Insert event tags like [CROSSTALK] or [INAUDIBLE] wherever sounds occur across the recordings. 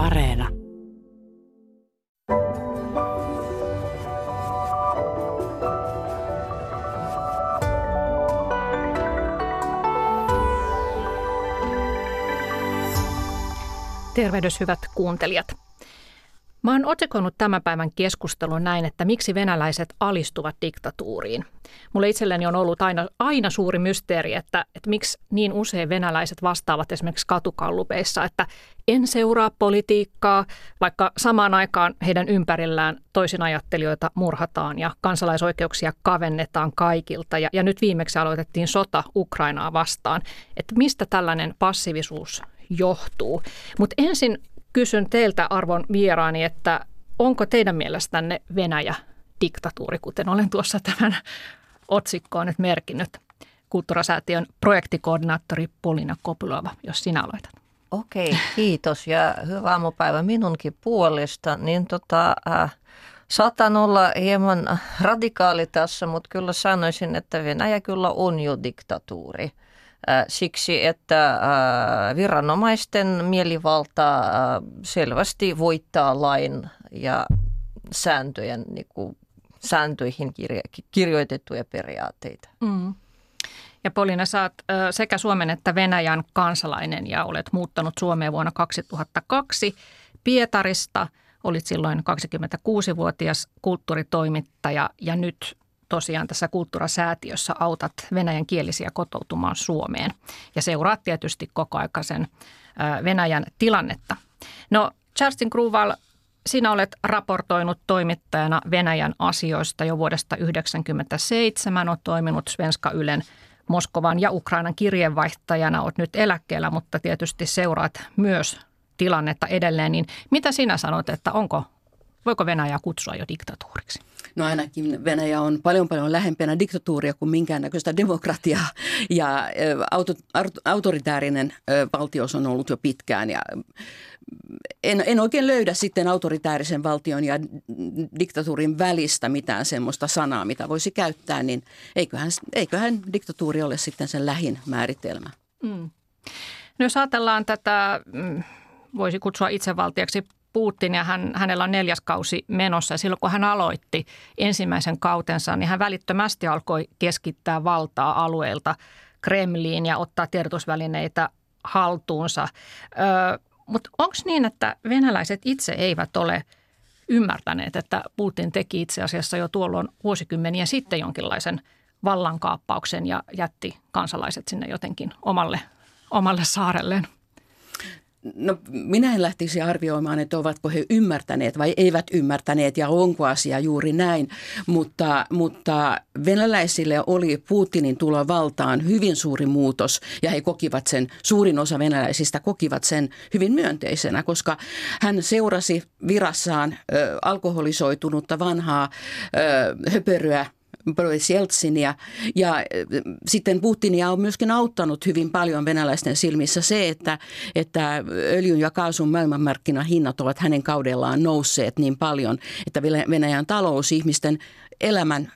Areena. Tervehdys hyvät kuuntelijat. Mä oon otsikoinut tämän päivän keskustelun näin, että miksi venäläiset alistuvat diktatuuriin. Mulle itselleni on ollut aina, aina suuri mysteeri, että, että miksi niin usein venäläiset vastaavat esimerkiksi katukallupeissa, että en seuraa politiikkaa, vaikka samaan aikaan heidän ympärillään toisin ajattelijoita murhataan ja kansalaisoikeuksia kavennetaan kaikilta. Ja, ja nyt viimeksi aloitettiin sota Ukrainaa vastaan. Että mistä tällainen passiivisuus johtuu. Mutta ensin kysyn teiltä arvon vieraani, että onko teidän mielestänne Venäjä diktatuuri, kuten olen tuossa tämän otsikkoon nyt merkinnyt. Kulttuurasäätiön projektikoordinaattori Polina Kopulova, jos sinä aloitat. Okei, kiitos ja hyvää aamupäivä minunkin puolesta. Niin tota, äh, saatan olla hieman radikaali tässä, mutta kyllä sanoisin, että Venäjä kyllä on jo diktatuuri siksi, että viranomaisten mielivalta selvästi voittaa lain ja sääntöjen, niin kuin, sääntöihin kirjoitettuja periaatteita. Mm. Ja Polina, oot sekä Suomen että Venäjän kansalainen ja olet muuttanut Suomeen vuonna 2002 Pietarista. Olit silloin 26-vuotias kulttuuritoimittaja ja nyt tosiaan tässä kulttuurasäätiössä autat venäjän kielisiä kotoutumaan Suomeen ja seuraat tietysti koko aikaisen Venäjän tilannetta. No Charleston Kruval, sinä olet raportoinut toimittajana Venäjän asioista jo vuodesta 1997. Olet toiminut Svenska Ylen Moskovan ja Ukrainan kirjeenvaihtajana. Olet nyt eläkkeellä, mutta tietysti seuraat myös tilannetta edelleen. Niin mitä sinä sanot, että onko, voiko Venäjää kutsua jo diktatuuriksi? No ainakin Venäjä on paljon paljon lähempänä diktatuuria kuin minkäännäköistä demokratiaa ja auto, autoritäärinen valtios on ollut jo pitkään ja en, en oikein löydä sitten autoritäärisen valtion ja diktatuurin välistä mitään semmoista sanaa, mitä voisi käyttää, niin eiköhän, eiköhän diktatuuri ole sitten sen lähin määritelmä. Mm. No jos ajatellaan tätä, mm, voisi kutsua itsevaltiaksi Putin ja hän, hänellä on neljäs kausi menossa. Ja silloin kun hän aloitti ensimmäisen kautensa, niin hän välittömästi alkoi keskittää valtaa alueelta Kremliin ja ottaa tiedotusvälineitä haltuunsa. Mutta onko niin, että venäläiset itse eivät ole ymmärtäneet, että Putin teki itse asiassa jo tuolloin vuosikymmeniä sitten jonkinlaisen vallankaappauksen ja jätti kansalaiset sinne jotenkin omalle, omalle saarelleen? No minä en lähtisi arvioimaan, että ovatko he ymmärtäneet vai eivät ymmärtäneet ja onko asia juuri näin, mutta, mutta venäläisille oli Putinin tulo valtaan hyvin suuri muutos ja he kokivat sen, suurin osa venäläisistä kokivat sen hyvin myönteisenä, koska hän seurasi virassaan ö, alkoholisoitunutta vanhaa ö, höpöryä Boris Jeltsinia. Ja äh, sitten Putinia on myöskin auttanut hyvin paljon venäläisten silmissä se, että, että öljyn ja kaasun maailmanmarkkinahinnat ovat hänen kaudellaan nousseet niin paljon, että Venäjän talous ihmisten elämän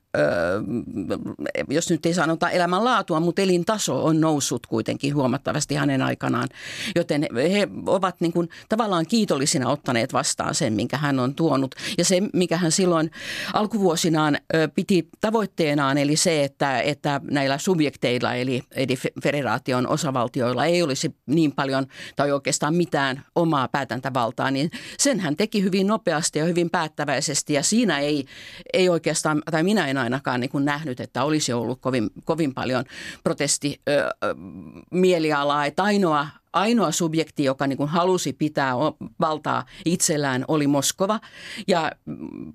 jos nyt ei sanota elämänlaatua, mutta elintaso on noussut kuitenkin huomattavasti hänen aikanaan. Joten he ovat niin kuin tavallaan kiitollisina ottaneet vastaan sen, minkä hän on tuonut. Ja se, mikä hän silloin alkuvuosinaan piti tavoitteenaan, eli se, että, että näillä subjekteilla, eli, eli federaation osavaltioilla ei olisi niin paljon tai oikeastaan mitään omaa päätäntävaltaa, niin sen hän teki hyvin nopeasti ja hyvin päättäväisesti. Ja siinä ei, ei oikeastaan, tai minä en ainakaan niin kuin nähnyt, että olisi ollut kovin, kovin paljon protestimielialaa. Että ainoa ainoa subjekti, joka niin kuin halusi pitää valtaa itsellään, oli Moskova. Ja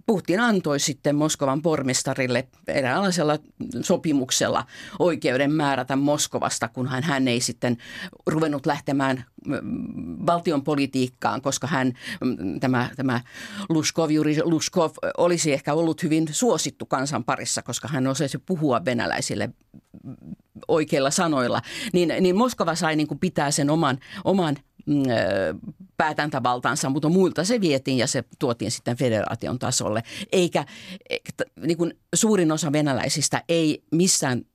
Putin antoi sitten Moskovan pormestarille eräänlaisella sopimuksella oikeuden määrätä Moskovasta, kunhan hän ei sitten ruvennut lähtemään valtion politiikkaan, koska hän, tämä, tämä Luskov, Juri Luskov, olisi ehkä ollut hyvin suosittu kansan parissa, koska hän osasi puhua venäläisille oikeilla sanoilla, niin, niin Moskova sai niin kuin pitää sen oman, oman mm, päätäntävaltaansa, mutta muilta se vietiin ja se tuotiin sitten federaation tasolle. Eikä niin kuin suurin osa venäläisistä ei missään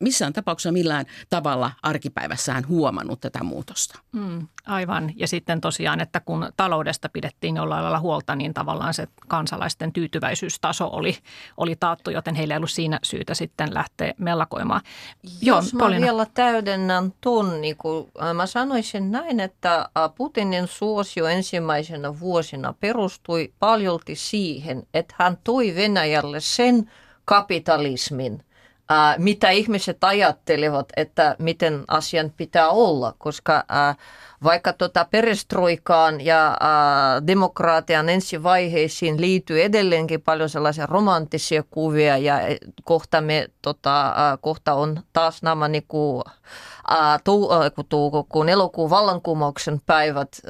missään tapauksessa millään tavalla arkipäivässään huomannut tätä muutosta. Mm, aivan. Ja sitten tosiaan, että kun taloudesta pidettiin jollain lailla huolta, niin tavallaan se kansalaisten tyytyväisyystaso oli, oli taattu, joten heillä ei ollut siinä syytä sitten lähteä mellakoimaan. Jos Joo, mä Polina. vielä täydennän ton, niin kun mä sanoisin näin, että Putinin suosio ensimmäisenä vuosina perustui paljolti siihen, että hän toi Venäjälle sen kapitalismin – ää, mitä ihmiset ajattelevat, että miten asian pitää olla, koska ää, vaikka tota perestroikaan ja ää, demokraatian ensivaiheisiin liittyy edelleenkin paljon sellaisia romanttisia kuvia ja e, kohta, me, tota, ää, kohta on taas nämä niinku, toukokuun elokuun vallankumouksen päivät,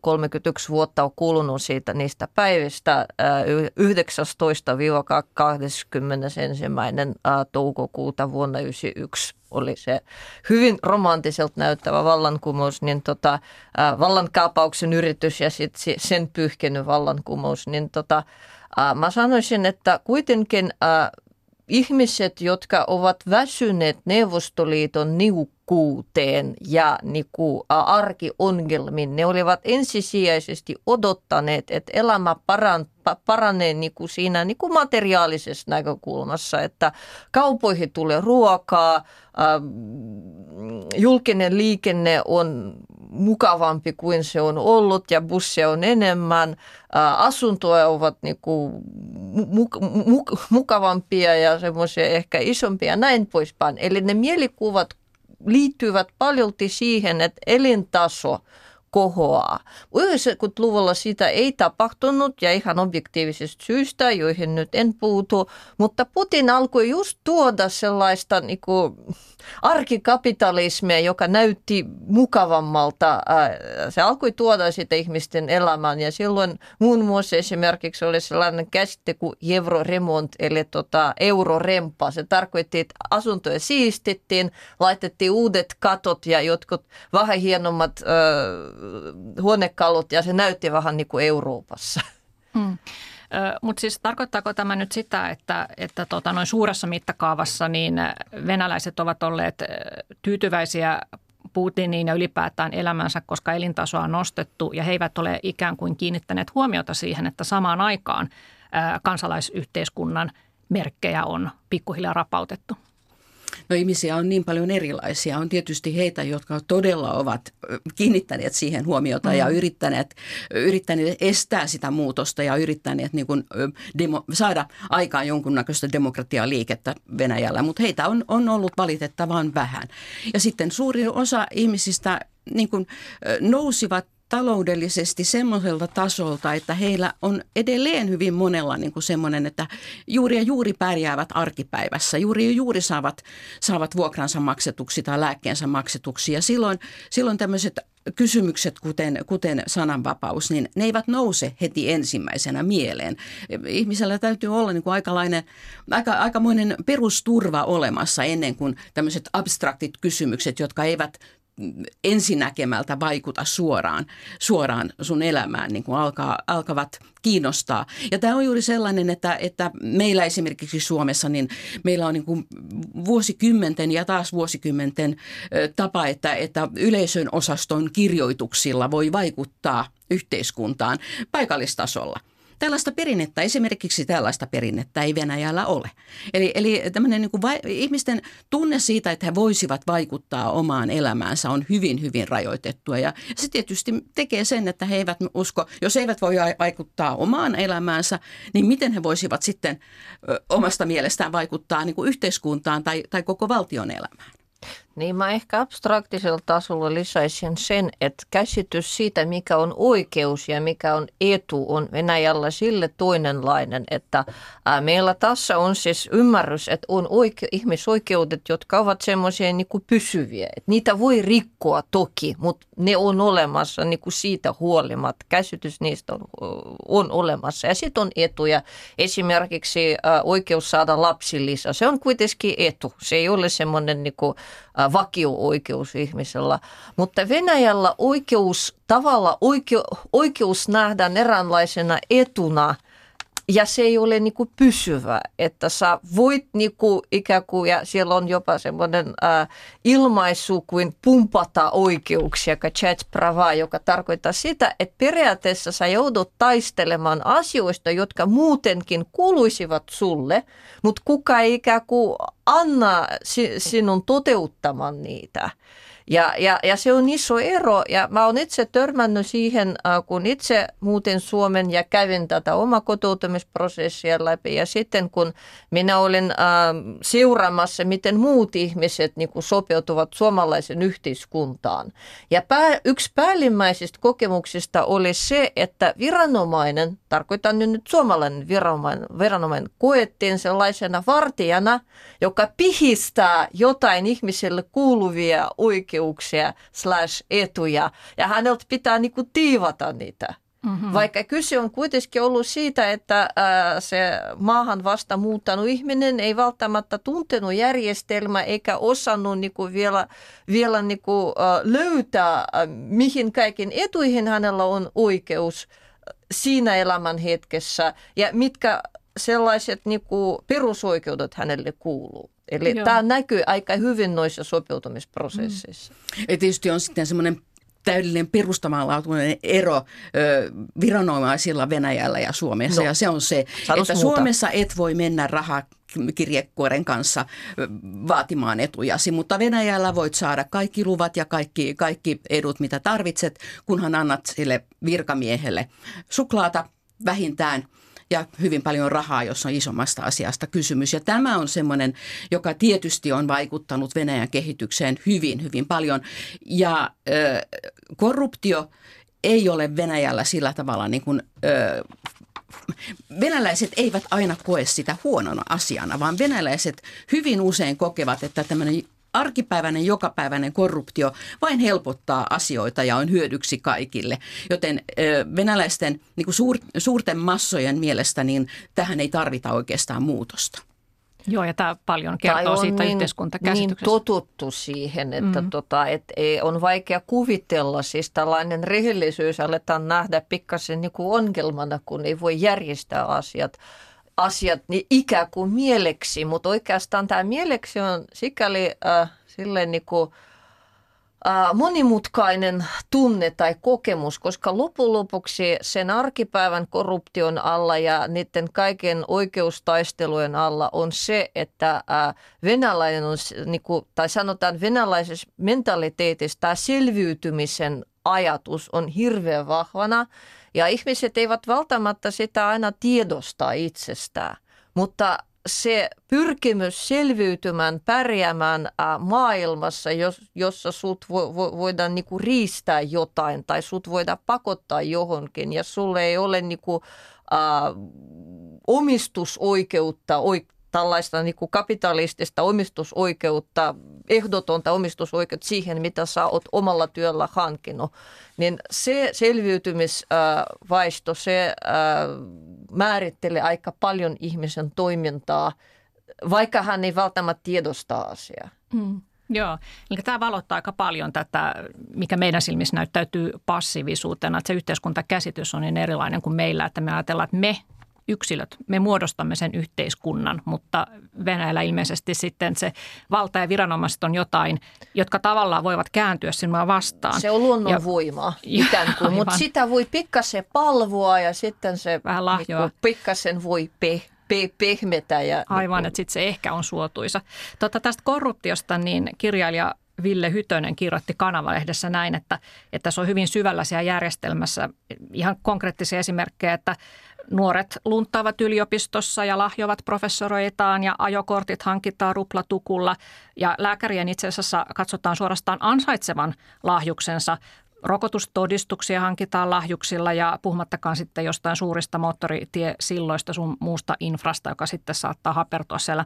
31 vuotta on kulunut siitä niistä päivistä, 19-21. toukokuuta vuonna 1991 oli se hyvin romanttiselta näyttävä vallankumous, niin tota, vallankaapauksen yritys ja sitten sen pyyhkenyt vallankumous, niin tota, mä sanoisin, että kuitenkin ihmiset, jotka ovat väsyneet Neuvostoliiton niukkuuteen ja niinku, arkiongelmiin, ne olivat ensisijaisesti odottaneet, että elämä paran, paranee niinku siinä niinku materiaalisessa näkökulmassa, että kaupoihin tulee ruokaa, äh, julkinen liikenne on mukavampi kuin se on ollut ja busseja on enemmän. Asuntoja ovat muk- muk- mukavampia ja semmoisia ehkä isompia näin poispäin. Eli ne mielikuvat liittyvät paljolti siihen, että elintaso – kohoaa. 90-luvulla sitä ei tapahtunut ja ihan objektiivisista syistä, joihin nyt en puutu, mutta Putin alkoi just tuoda sellaista niin kuin, arkikapitalismia, joka näytti mukavammalta. Se alkoi tuoda sitä ihmisten elämään ja silloin muun muassa esimerkiksi oli sellainen käsite kuin euroremont, eli tota, eurorempa. Se tarkoitti, että asuntoja siistittiin, laitettiin uudet katot ja jotkut vähän hienommat äh, huonekalut ja se näytti vähän niin kuin Euroopassa. Mm. Mutta siis tarkoittaako tämä nyt sitä, että, että tota, noin suuressa mittakaavassa niin venäläiset ovat olleet tyytyväisiä Putiniin ja ylipäätään elämänsä, koska elintasoa on nostettu ja he eivät ole ikään kuin kiinnittäneet huomiota siihen, että samaan aikaan kansalaisyhteiskunnan merkkejä on pikkuhiljaa rapautettu? No ihmisiä on niin paljon erilaisia. On tietysti heitä, jotka todella ovat kiinnittäneet siihen huomiota mm. ja yrittäneet, yrittäneet estää sitä muutosta ja yrittäneet niin kuin demo, saada aikaan jonkunnäköistä demokratialiikettä Venäjällä. Mutta heitä on, on ollut valitettavan vähän. Ja sitten suuri osa ihmisistä niin kuin, nousivat taloudellisesti semmoiselta tasolta, että heillä on edelleen hyvin monella niin kuin semmoinen, että juuri ja juuri pärjäävät arkipäivässä, juuri ja juuri saavat, saavat vuokransa maksetuksi tai lääkkeensä maksetuksi. Ja silloin, silloin tämmöiset kysymykset, kuten, kuten sananvapaus, niin ne eivät nouse heti ensimmäisenä mieleen. Ihmisellä täytyy olla niin kuin aikalainen, aika, aikamoinen perusturva olemassa ennen kuin tämmöiset abstraktit kysymykset, jotka eivät ensinäkemältä vaikuta suoraan, suoraan sun elämään, niin kuin alkaa, alkavat kiinnostaa. Ja tämä on juuri sellainen, että, että meillä esimerkiksi Suomessa, niin meillä on niin kuin vuosikymmenten ja taas vuosikymmenten tapa, että, että yleisön osaston kirjoituksilla voi vaikuttaa yhteiskuntaan paikallistasolla – Tällaista perinnettä, esimerkiksi tällaista perinnettä ei Venäjällä ole. Eli, eli tämmöinen niin kuin vai, ihmisten tunne siitä, että he voisivat vaikuttaa omaan elämäänsä on hyvin, hyvin rajoitettua. Ja se tietysti tekee sen, että he eivät usko, jos eivät voi vaikuttaa omaan elämäänsä, niin miten he voisivat sitten ö, omasta mielestään vaikuttaa niin kuin yhteiskuntaan tai, tai koko valtion elämään. Niin mä ehkä abstraktisella tasolla lisäisin sen, että käsitys siitä, mikä on oikeus ja mikä on etu, on Venäjällä sille toinenlainen, että meillä tässä on siis ymmärrys, että on oike- ihmisoikeudet, jotka ovat semmoisia niin pysyviä. Että niitä voi rikkoa toki, mutta ne on olemassa niin kuin siitä huolimatta. Käsitys niistä on, on olemassa. Ja sitten on etuja. Esimerkiksi oikeus saada lapsilisä. Se on kuitenkin etu. Se ei ole semmoinen niin kuin, vakio-oikeus ihmisellä. Mutta Venäjällä oikeus, tavalla oike, oikeus nähdään eräänlaisena etuna ja se ei ole niinku pysyvä, että sä voit niinku ikään kuin, ja siellä on jopa semmoinen äh, ilmaisu kuin pumpata oikeuksia, chat prava, joka tarkoittaa sitä, että periaatteessa sä joudut taistelemaan asioista, jotka muutenkin kuuluisivat sulle, mutta kuka ei ikään kuin anna si- sinun toteuttamaan niitä. Ja, ja, ja se on iso ero ja mä oon itse törmännyt siihen, äh, kun itse muuten Suomen ja kävin tätä oma kotoutumisprosessia läpi ja sitten kun minä olin äh, seuraamassa, miten muut ihmiset niin kuin sopeutuvat suomalaisen yhteiskuntaan. Ja pää, yksi päällimmäisistä kokemuksista oli se, että viranomainen, tarkoitan nyt suomalainen viranomainen, viranomainen koettiin sellaisena vartijana, joka pihistää jotain ihmiselle kuuluvia oikeuksia oikeuksia slash etuja ja häneltä pitää niinku tiivata niitä. Mm-hmm. Vaikka kyse on kuitenkin ollut siitä, että ää, se maahan vasta muuttanut ihminen ei välttämättä tuntenut järjestelmää eikä osannut niinku vielä, vielä niinku, ää, löytää, ää, mihin kaiken etuihin hänellä on oikeus siinä elämän hetkessä ja mitkä sellaiset niinku, perusoikeudet hänelle kuuluu. Eli Joo. tämä näkyy aika hyvin noissa sopeutumisprosesseissa. Mm. Ja tietysti on sitten semmoinen täydellinen perustavanlaatuinen ero ö, viranomaisilla Venäjällä ja Suomessa. No. Ja se on se, Sanos että muuta. Suomessa et voi mennä rahaa kirjekuoren kanssa vaatimaan etujasi, mutta Venäjällä voit saada kaikki luvat ja kaikki, kaikki edut, mitä tarvitset, kunhan annat sille virkamiehelle suklaata vähintään – ja hyvin paljon rahaa, jos on isommasta asiasta kysymys. Ja tämä on semmoinen, joka tietysti on vaikuttanut Venäjän kehitykseen hyvin, hyvin paljon. Ja ö, korruptio ei ole Venäjällä sillä tavalla niin kuin, ö, venäläiset eivät aina koe sitä huonona asiana, vaan venäläiset hyvin usein kokevat, että tämmöinen arkipäiväinen, jokapäiväinen korruptio vain helpottaa asioita ja on hyödyksi kaikille. Joten venäläisten niin kuin suur, suurten massojen mielestä niin tähän ei tarvita oikeastaan muutosta. Joo, ja tämä paljon kertoo on siitä niin, yhteiskuntakäsityksestä. niin totuttu siihen, että mm. tota, et on vaikea kuvitella, siis tällainen rehellisyys aletaan nähdä pikkasen niin kuin ongelmana, kun ei voi järjestää asiat asiat niin ikään kuin mieleksi, mutta oikeastaan tämä mieleksi on sikäli äh, silleen niin kuin, äh, monimutkainen tunne tai kokemus, koska lopun lopuksi sen arkipäivän korruption alla ja niiden kaiken oikeustaistelujen alla on se, että äh, venäläinen on, niin kuin, tai sanotaan venäläisessä mentaliteetissa tämä selviytymisen ajatus on hirveän vahvana ja ihmiset eivät välttämättä sitä aina tiedosta itsestään, mutta se pyrkimys selviytymään, pärjäämään maailmassa, jossa sut vo, vo, voidaan niinku riistää jotain tai sut voidaan pakottaa johonkin ja sulle ei ole niinku, äh, omistusoikeutta, tällaista niin kuin kapitalistista omistusoikeutta, ehdotonta omistusoikeutta siihen, mitä sä oot omalla työllä hankkinut, niin se selviytymisvaisto, se määrittelee aika paljon ihmisen toimintaa, vaikka hän ei välttämättä tiedosta asiaa. Mm. Joo, eli tämä valottaa aika paljon tätä, mikä meidän silmissä näyttäytyy passiivisuutena, että se yhteiskuntakäsitys on niin erilainen kuin meillä, että me ajatellaan, että me yksilöt, me muodostamme sen yhteiskunnan, mutta Venäjällä ilmeisesti sitten se valta ja viranomaiset on jotain, jotka tavallaan voivat kääntyä sinua vastaan. Se on luonnonvoima [LAUGHS] ikään kuin, mutta sitä voi pikkasen palvoa ja sitten se Vähän lahjoa. Niin pikkasen voi pe- pe- pehmetä. Ja, Aivan, niin että sitten se ehkä on suotuisa. Tota, tästä korruptiosta niin kirjailija Ville Hytönen kirjoitti Kanavalehdessä näin, että, että se on hyvin syvällä siellä järjestelmässä. Ihan konkreettisia esimerkkejä, että Nuoret lunttaavat yliopistossa ja lahjovat professoroitaan ja ajokortit hankitaan ruplatukulla ja lääkärien itse asiassa katsotaan suorastaan ansaitsevan lahjuksensa. Rokotustodistuksia hankitaan lahjuksilla ja puhumattakaan sitten jostain suurista moottoritiesilloista sun muusta infrasta, joka sitten saattaa hapertua siellä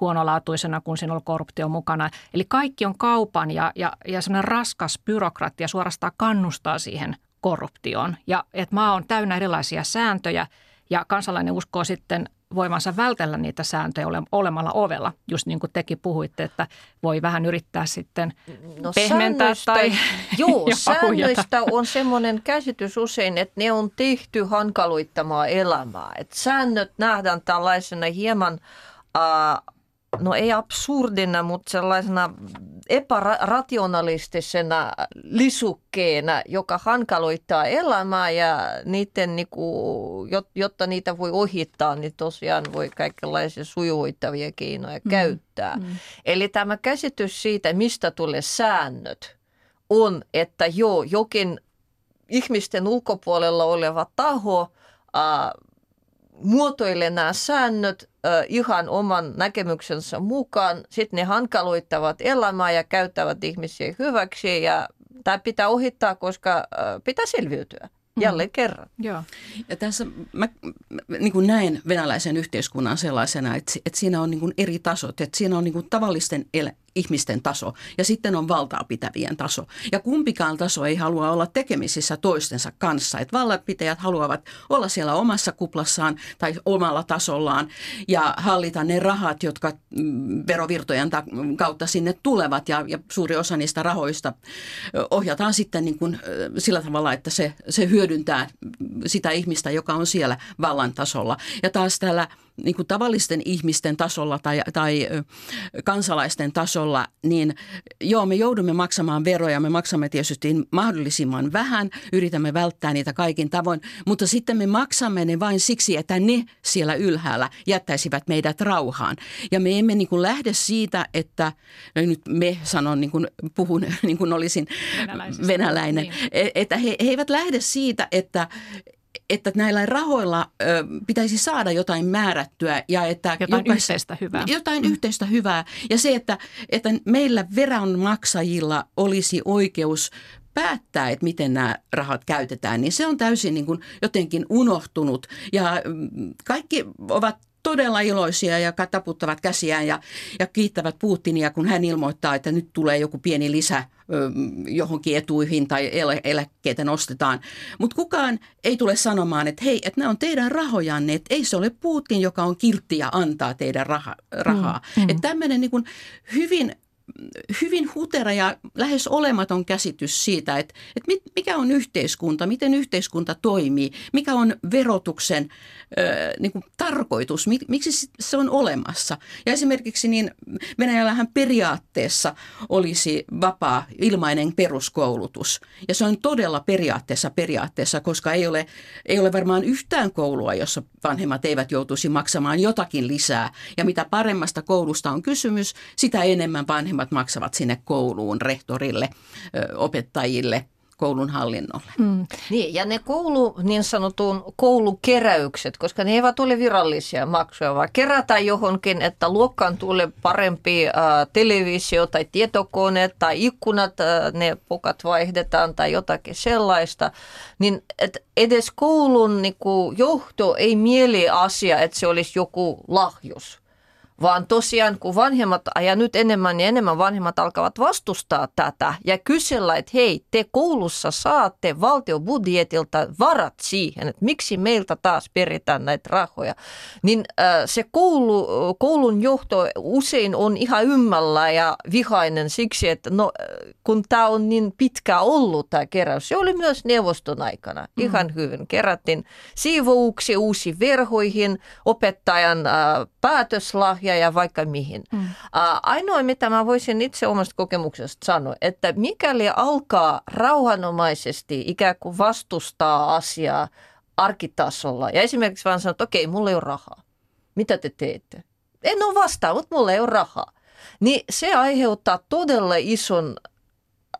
huonolaatuisena, kun on korruptio mukana. Eli kaikki on kaupan ja, ja, ja semmoinen raskas byrokratia suorastaan kannustaa siihen korruptioon. Ja että maa on täynnä erilaisia sääntöjä ja kansalainen uskoo sitten voimansa vältellä niitä sääntöjä olemalla ovella, just niin kuin tekin puhuitte, että voi vähän yrittää sitten no, pehmentää tai [LAUGHS] Joo, [LAUGHS] säännöistä on semmoinen käsitys usein, että ne on tehty hankaluittamaan elämää. Että säännöt nähdään tällaisena hieman äh, no ei absurdina, mutta sellaisena epärationalistisena lisukkeena, joka hankaloittaa elämää ja niiden, niinku, jotta niitä voi ohittaa, niin tosiaan voi kaikenlaisia sujuvoittavia keinoja mm. käyttää. Mm. Eli tämä käsitys siitä, mistä tulee säännöt, on, että joo, jokin ihmisten ulkopuolella oleva taho äh, muotoilee nämä säännöt äh, ihan oman näkemyksensä mukaan. Sitten ne hankaloittavat elämää ja käyttävät ihmisiä hyväksi ja tämä pitää ohittaa, koska äh, pitää selviytyä. Mm. Jälleen mm. kerran. Joo. Ja tässä mä, mä niin kuin näen venäläisen yhteiskunnan sellaisena, että, että siinä on niin kuin eri tasot. Että siinä on niin kuin tavallisten el, ihmisten taso ja sitten on valtaa pitävien taso. Ja kumpikaan taso ei halua olla tekemisissä toistensa kanssa. Että vallanpitäjät haluavat olla siellä omassa kuplassaan tai omalla tasollaan ja hallita ne rahat, jotka mm, verovirtojen kautta sinne tulevat ja, ja suuri osa niistä rahoista ohjataan sitten niin kuin sillä tavalla, että se, se hyödyntää sitä ihmistä, joka on siellä vallan tasolla. Ja taas täällä niin kuin tavallisten ihmisten tasolla tai, tai kansalaisten tasolla, niin joo, me joudumme maksamaan veroja, me maksamme tietysti mahdollisimman vähän, yritämme välttää niitä kaikin tavoin, mutta sitten me maksamme ne vain siksi, että ne siellä ylhäällä jättäisivät meidät rauhaan. Ja me emme niin kuin lähde siitä, että, no nyt me sanon, niin kuin puhun [LAUGHS] niin kuin olisin venäläinen, niin. E, että he, he eivät lähde siitä, että, että näillä rahoilla ö, pitäisi saada jotain määrättyä ja että jotain jokais, yhteistä hyvää. Jotain mm. yhteistä hyvää ja se, että, että meillä veronmaksajilla olisi oikeus päättää, että miten nämä rahat käytetään, niin se on täysin niin kuin jotenkin unohtunut ja mm, kaikki ovat todella iloisia ja taputtavat käsiään ja, ja kiittävät Putinia, kun hän ilmoittaa, että nyt tulee joku pieni lisä johonkin etuihin tai eläkkeitä nostetaan. Mutta kukaan ei tule sanomaan, että hei, että nämä on teidän rahojanne, että ei se ole Putin, joka on kiltti ja antaa teidän raha, rahaa. Mm, mm. Että tämmöinen niin hyvin hyvin hutera ja lähes olematon käsitys siitä, että, että mikä on yhteiskunta, miten yhteiskunta toimii, mikä on verotuksen ö, niin kuin tarkoitus, miksi se on olemassa. Ja esimerkiksi niin Venäjällähän periaatteessa olisi vapaa ilmainen peruskoulutus. Ja se on todella periaatteessa periaatteessa, koska ei ole, ei ole varmaan yhtään koulua, jossa vanhemmat eivät joutuisi maksamaan jotakin lisää. Ja mitä paremmasta koulusta on kysymys, sitä enemmän vanhemmat vanhemmat maksavat sinne kouluun, rehtorille, opettajille, koulun hallinnolle. Mm. Niin, ja ne koulu, niin sanotun koulukeräykset, koska ne eivät ole virallisia maksuja, vaan kerätään johonkin, että luokkaan tulee parempi äh, televisio tai tietokone tai ikkunat, äh, ne pokat vaihdetaan tai jotakin sellaista, niin et edes koulun niin kuin, johto ei mieli asia, että se olisi joku lahjus vaan tosiaan kun vanhemmat, ja nyt enemmän ja enemmän vanhemmat alkavat vastustaa tätä ja kysellä, että hei, te koulussa saatte valtiobudjetilta varat siihen, että miksi meiltä taas peritään näitä rahoja, niin äh, se koulu, koulun johto usein on ihan ymmällä ja vihainen siksi, että no, kun tämä on niin pitkä ollut tämä keräys, se oli myös neuvoston aikana mm. ihan hyvin. Kerättiin siivouksia uusi verhoihin, opettajan äh, päätöslahja, ja vaikka mihin. Mm. Ainoa, mitä mä voisin itse omasta kokemuksesta sanoa, että mikäli alkaa rauhanomaisesti ikään kuin vastustaa asiaa arkitasolla ja esimerkiksi vaan sanoo, että okei, mulla ei ole rahaa. Mitä te teette? En ole vastaan, mutta mulla ei ole rahaa. Niin se aiheuttaa todella ison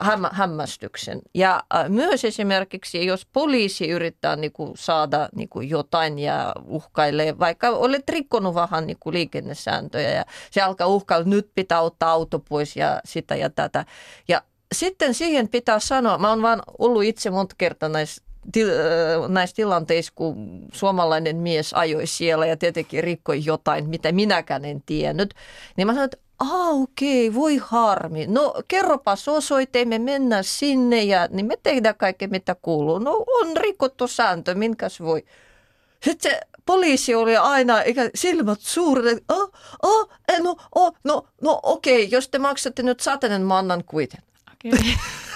häm, hämmästyksen. Ja äh, myös esimerkiksi, jos poliisi yrittää niin kuin, saada niin kuin, jotain ja uhkailee, vaikka olet rikkonut vähän niin kuin, liikennesääntöjä ja se alkaa uhkailla, nyt pitää ottaa auto pois ja sitä ja tätä. Ja sitten siihen pitää sanoa, mä oon vaan ollut itse monta kertaa näissä äh, näissä tilanteissa, kun suomalainen mies ajoi siellä ja tietenkin rikkoi jotain, mitä minäkään en tiennyt, niin mä sanoin, että ah okei, okay, voi harmi. No kerropas osoite, me mennään sinne ja niin me tehdään kaikki mitä kuuluu. No on rikottu sääntö, minkäs voi. sitten se poliisi oli aina ikä, silmät suuret, oh, oh, no, oh, no, no okei, okay, jos te maksatte nyt satanen, mä annan kuiten. Okay. [LAUGHS]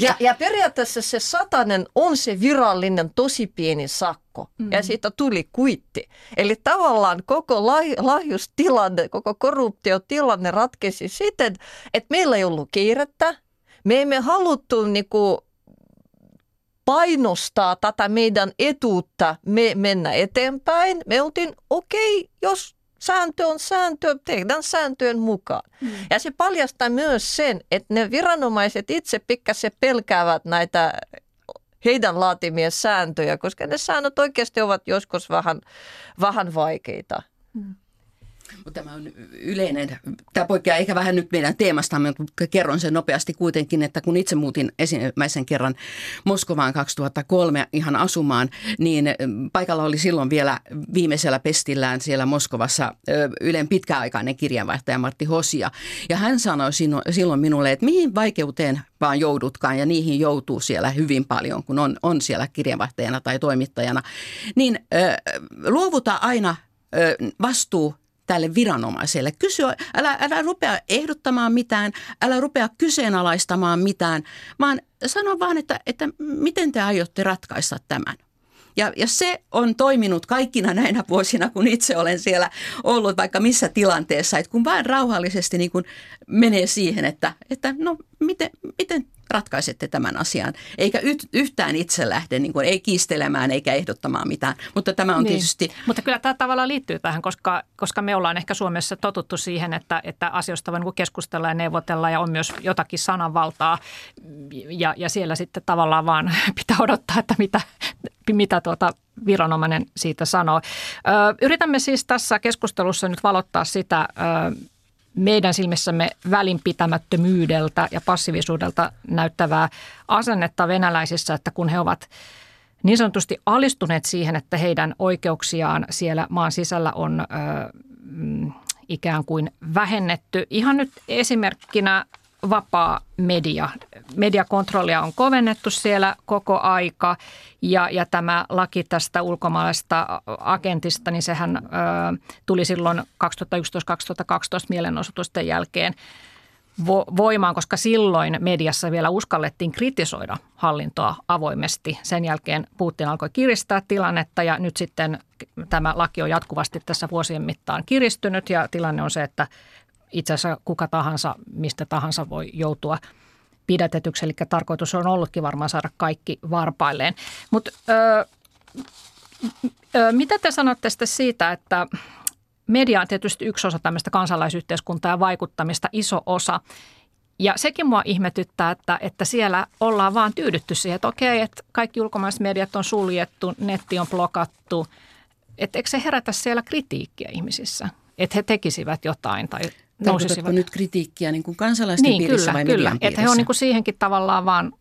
ja, ja periaatteessa se satanen on se virallinen tosi pieni sakko mm. ja siitä tuli kuitti. Eli tavallaan koko lahjustilanne, koko korruptiotilanne ratkesi siten, että meillä ei ollut kiirettä. Me emme haluttu niinku painostaa tätä meidän etuutta me mennä eteenpäin. Me oltiin, okei, okay, jos sääntö on sääntö, tehdään sääntöjen mukaan. Mm. Ja se paljastaa myös sen, että ne viranomaiset itse pikkasen pelkäävät näitä heidän laatimia sääntöjä, koska ne säännöt oikeasti ovat joskus vähän, vähän vaikeita. Mm. Mutta tämä on yleinen, tämä poikkeaa ehkä vähän nyt meidän teemastamme, mutta kerron sen nopeasti kuitenkin, että kun itse muutin ensimmäisen kerran Moskovaan 2003 ihan asumaan, niin paikalla oli silloin vielä viimeisellä pestillään siellä Moskovassa Ylen pitkäaikainen kirjanvaihtaja Martti Hosia. Ja hän sanoi silloin minulle, että mihin vaikeuteen vaan joudutkaan ja niihin joutuu siellä hyvin paljon, kun on, on siellä kirjanvaihtajana tai toimittajana, niin luovuta aina vastuu tälle viranomaiselle. Kysy, älä, älä rupea ehdottamaan mitään, älä rupea kyseenalaistamaan mitään, vaan sano vaan, että, että miten te aiotte ratkaista tämän. Ja, ja se on toiminut kaikkina näinä vuosina, kun itse olen siellä ollut vaikka missä tilanteessa, että kun vain rauhallisesti niin kun menee siihen, että, että no miten, miten ratkaisette tämän asian. Eikä yhtään itse lähde, niin kuin, ei kiistelemään eikä ehdottamaan mitään. Mutta tämä on niin. tietysti... Mutta kyllä tämä tavallaan liittyy tähän, koska, koska me ollaan ehkä Suomessa totuttu siihen, että, että asioista voi niin keskustella ja neuvotella ja on myös jotakin sananvaltaa. Ja, ja siellä sitten tavallaan vaan [LAUGHS] pitää odottaa, että mitä, mitä tuota viranomainen siitä sanoo. Ö, yritämme siis tässä keskustelussa nyt valottaa sitä, ö, meidän silmissämme välinpitämättömyydeltä ja passiivisuudelta näyttävää asennetta venäläisissä, että kun he ovat niin sanotusti alistuneet siihen, että heidän oikeuksiaan siellä maan sisällä on ö, mm, ikään kuin vähennetty. Ihan nyt esimerkkinä vapaa media. Mediakontrollia on kovennettu siellä koko aika ja, ja tämä laki tästä ulkomaalaisesta agentista, niin sehän ö, tuli silloin 2011-2012 mielenosoitusten jälkeen vo, voimaan, koska silloin mediassa vielä uskallettiin kritisoida hallintoa avoimesti. Sen jälkeen Putin alkoi kiristää tilannetta ja nyt sitten tämä laki on jatkuvasti tässä vuosien mittaan kiristynyt ja tilanne on se, että itse asiassa kuka tahansa, mistä tahansa voi joutua pidätetyksi. Eli tarkoitus on ollutkin varmaan saada kaikki varpailleen. Mutta mitä te sanotte sitten siitä, että media on tietysti yksi osa tämmöistä kansalaisyhteiskuntaa ja vaikuttamista, iso osa. Ja sekin mua ihmetyttää, että, että siellä ollaan vaan tyydytty siihen, että okei, että kaikki ulkomaiset mediat on suljettu, netti on blokattu. Että eikö se herätä siellä kritiikkiä ihmisissä, että he tekisivät jotain tai Tarkoitatko nyt kritiikkiä niin kuin kansalaisten niin, piirissä kyllä, vai kyllä. Että he on niin kuin siihenkin tavallaan vaan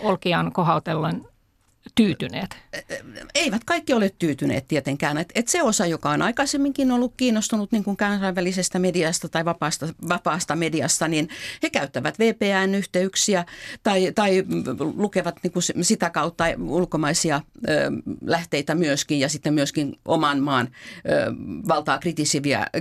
olkiaan kohautellen tyytyneet? Eivät kaikki ole tyytyneet tietenkään. Et, et se osa, joka on aikaisemminkin ollut kiinnostunut niin kuin kansainvälisestä mediasta tai vapaasta, vapaasta mediasta, niin he käyttävät VPN-yhteyksiä tai, tai lukevat niin kuin sitä kautta ulkomaisia ö, lähteitä myöskin ja sitten myöskin oman maan ö, valtaa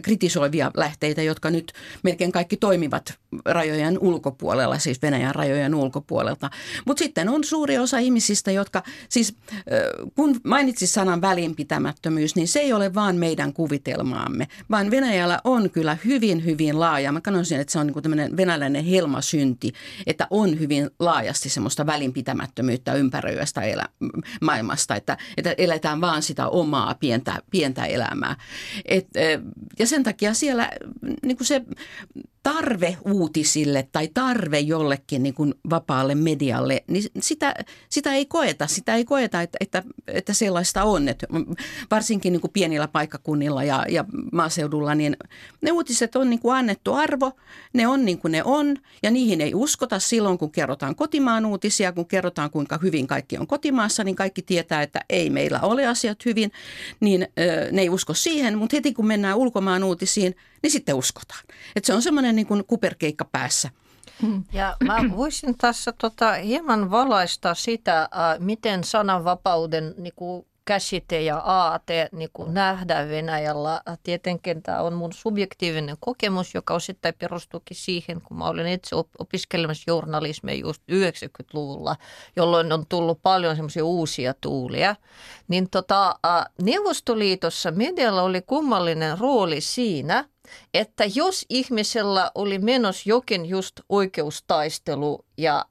kritisoivia lähteitä, jotka nyt melkein kaikki toimivat rajojen ulkopuolella, siis Venäjän rajojen ulkopuolelta. Mutta sitten on suuri osa ihmisistä, jotka Siis kun mainitsit sanan välinpitämättömyys, niin se ei ole vaan meidän kuvitelmaamme, vaan Venäjällä on kyllä hyvin, hyvin laaja. Mä sanoisin, että se on niin tämmöinen venäläinen helmasynti, että on hyvin laajasti semmoista välinpitämättömyyttä ympäröivästä elä, maailmasta, että, että eletään vaan sitä omaa pientä, pientä elämää. Et, ja sen takia siellä niin kuin se tarve uutisille tai tarve jollekin niin kuin vapaalle medialle, niin sitä, sitä ei koeta. Sitä ei koeta, että, että, että sellaista on. Että varsinkin niin kuin pienillä paikkakunnilla ja, ja maaseudulla, niin ne uutiset on niin kuin annettu arvo, ne on niin kuin ne on ja niihin ei uskota silloin, kun kerrotaan kotimaan uutisia, kun kerrotaan kuinka hyvin kaikki on kotimaassa, niin kaikki tietää, että ei meillä ole asiat hyvin, niin ne ei usko siihen, mutta heti kun mennään ulkomaan uutisiin, niin sitten uskotaan. Että se on semmoinen niin kuin kuperkeikka päässä. Ja mä voisin tässä tota hieman valaista sitä, äh, miten sananvapauden niin kuin käsite ja aate niin kuin nähdään Venäjällä. Tietenkin tämä on mun subjektiivinen kokemus, joka osittain perustuukin siihen, kun mä olin itse opiskelemassa journalismia just 90-luvulla, jolloin on tullut paljon semmoisia uusia tuulia. Niin tota, Neuvostoliitossa medialla oli kummallinen rooli siinä, että jos ihmisellä oli menossa jokin just oikeustaistelu ja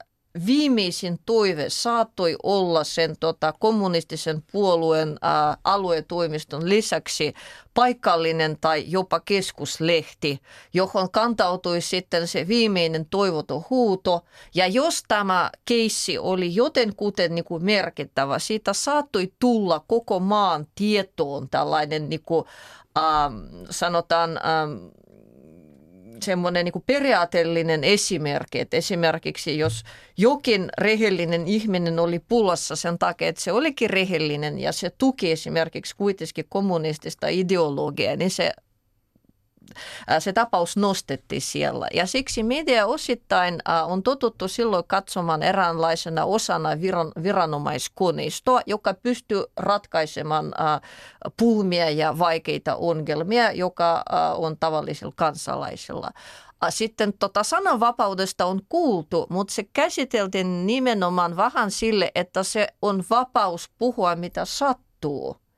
viimeisin toive saattoi olla sen tota, kommunistisen puolueen ää, aluetoimiston lisäksi paikallinen tai jopa keskuslehti, johon kantautui sitten se viimeinen toivoton huuto. Ja jos tämä keissi oli jotenkuten niin kuin merkittävä, siitä saattoi tulla koko maan tietoon tällainen niin kuin, ähm, sanotaan ähm, semmoinen niin periaatteellinen esimerkki, että esimerkiksi jos jokin rehellinen ihminen oli pulassa sen takia, että se olikin rehellinen ja se tuki esimerkiksi kuitenkin kommunistista ideologiaa, niin se se tapaus nostettiin siellä. Ja siksi media osittain on totuttu silloin katsomaan eräänlaisena osana viranomaiskoneistoa, joka pystyy ratkaisemaan pulmia ja vaikeita ongelmia, joka on tavallisilla kansalaisilla. Sitten tota sananvapaudesta on kuultu, mutta se käsiteltiin nimenomaan vähän sille, että se on vapaus puhua mitä sattuu –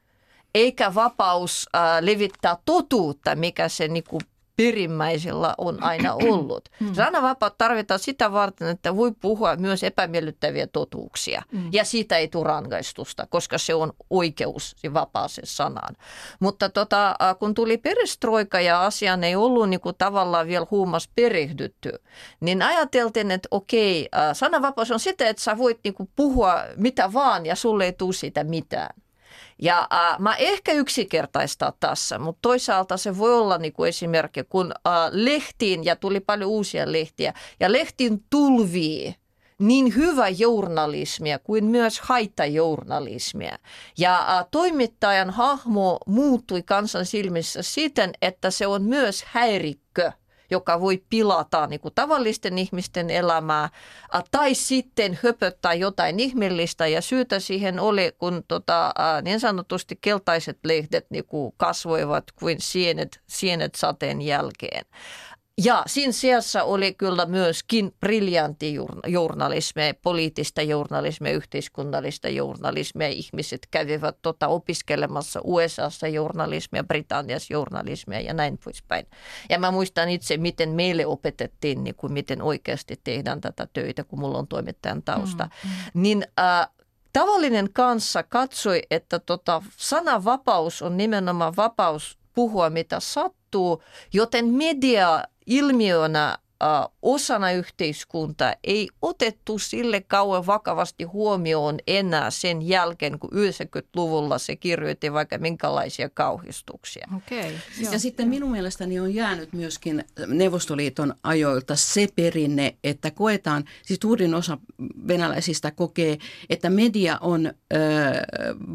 eikä vapaus äh, levittää totuutta, mikä se niin kuin perimmäisellä on aina [CLEARS THROAT] ollut. Mm. Sananvapautta tarvitaan sitä varten, että voi puhua myös epämiellyttäviä totuuksia. Mm. Ja siitä ei tule rangaistusta, koska se on oikeus vapaaseen sanaan. Mutta tota, äh, kun tuli perestroika ja asiaan ei ollut niin kuin tavallaan vielä huumas perehdytty, niin ajateltiin, että okei, äh, sananvapaus on sitä, että sä voit niin kuin puhua mitä vaan ja sulle ei tule siitä mitään. Ja äh, mä ehkä yksinkertaistaa tässä, mutta toisaalta se voi olla niin kuin esimerkki, kun äh, lehtiin, ja tuli paljon uusia lehtiä, ja lehtiin tulvii niin hyvä journalismia kuin myös haittajournalismia. Ja äh, toimittajan hahmo muuttui kansan silmissä siten, että se on myös häirikkö – joka voi pilata niin kuin tavallisten ihmisten elämää, tai sitten höpöttää jotain ihmeellistä. Ja syytä siihen oli, kun tota, niin sanotusti keltaiset lehdet niin kuin kasvoivat kuin sienet, sienet sateen jälkeen. Ja siinä sijassa oli kyllä myöskin briljantti journalismia, poliittista journalismia, yhteiskunnallista journalismia. Ihmiset kävivät tota opiskelemassa USAssa journalismia, Britanniassa journalismia ja näin poispäin. Ja mä muistan itse, miten meille opetettiin, niin kuin miten oikeasti tehdään tätä töitä, kun mulla on toimittajan tausta. Mm, mm. Niin äh, tavallinen kanssa katsoi, että tota, sananvapaus on nimenomaan vapaus puhua mitä sattuu, joten media ilmiöna osana yhteiskuntaa ei otettu sille kauan vakavasti huomioon enää sen jälkeen, kun 90-luvulla se kirjoitti vaikka minkälaisia kauhistuksia. Okay, ja sitten minun mielestäni on jäänyt myöskin Neuvostoliiton ajoilta se perinne, että koetaan, siis suurin osa venäläisistä kokee, että media on ö,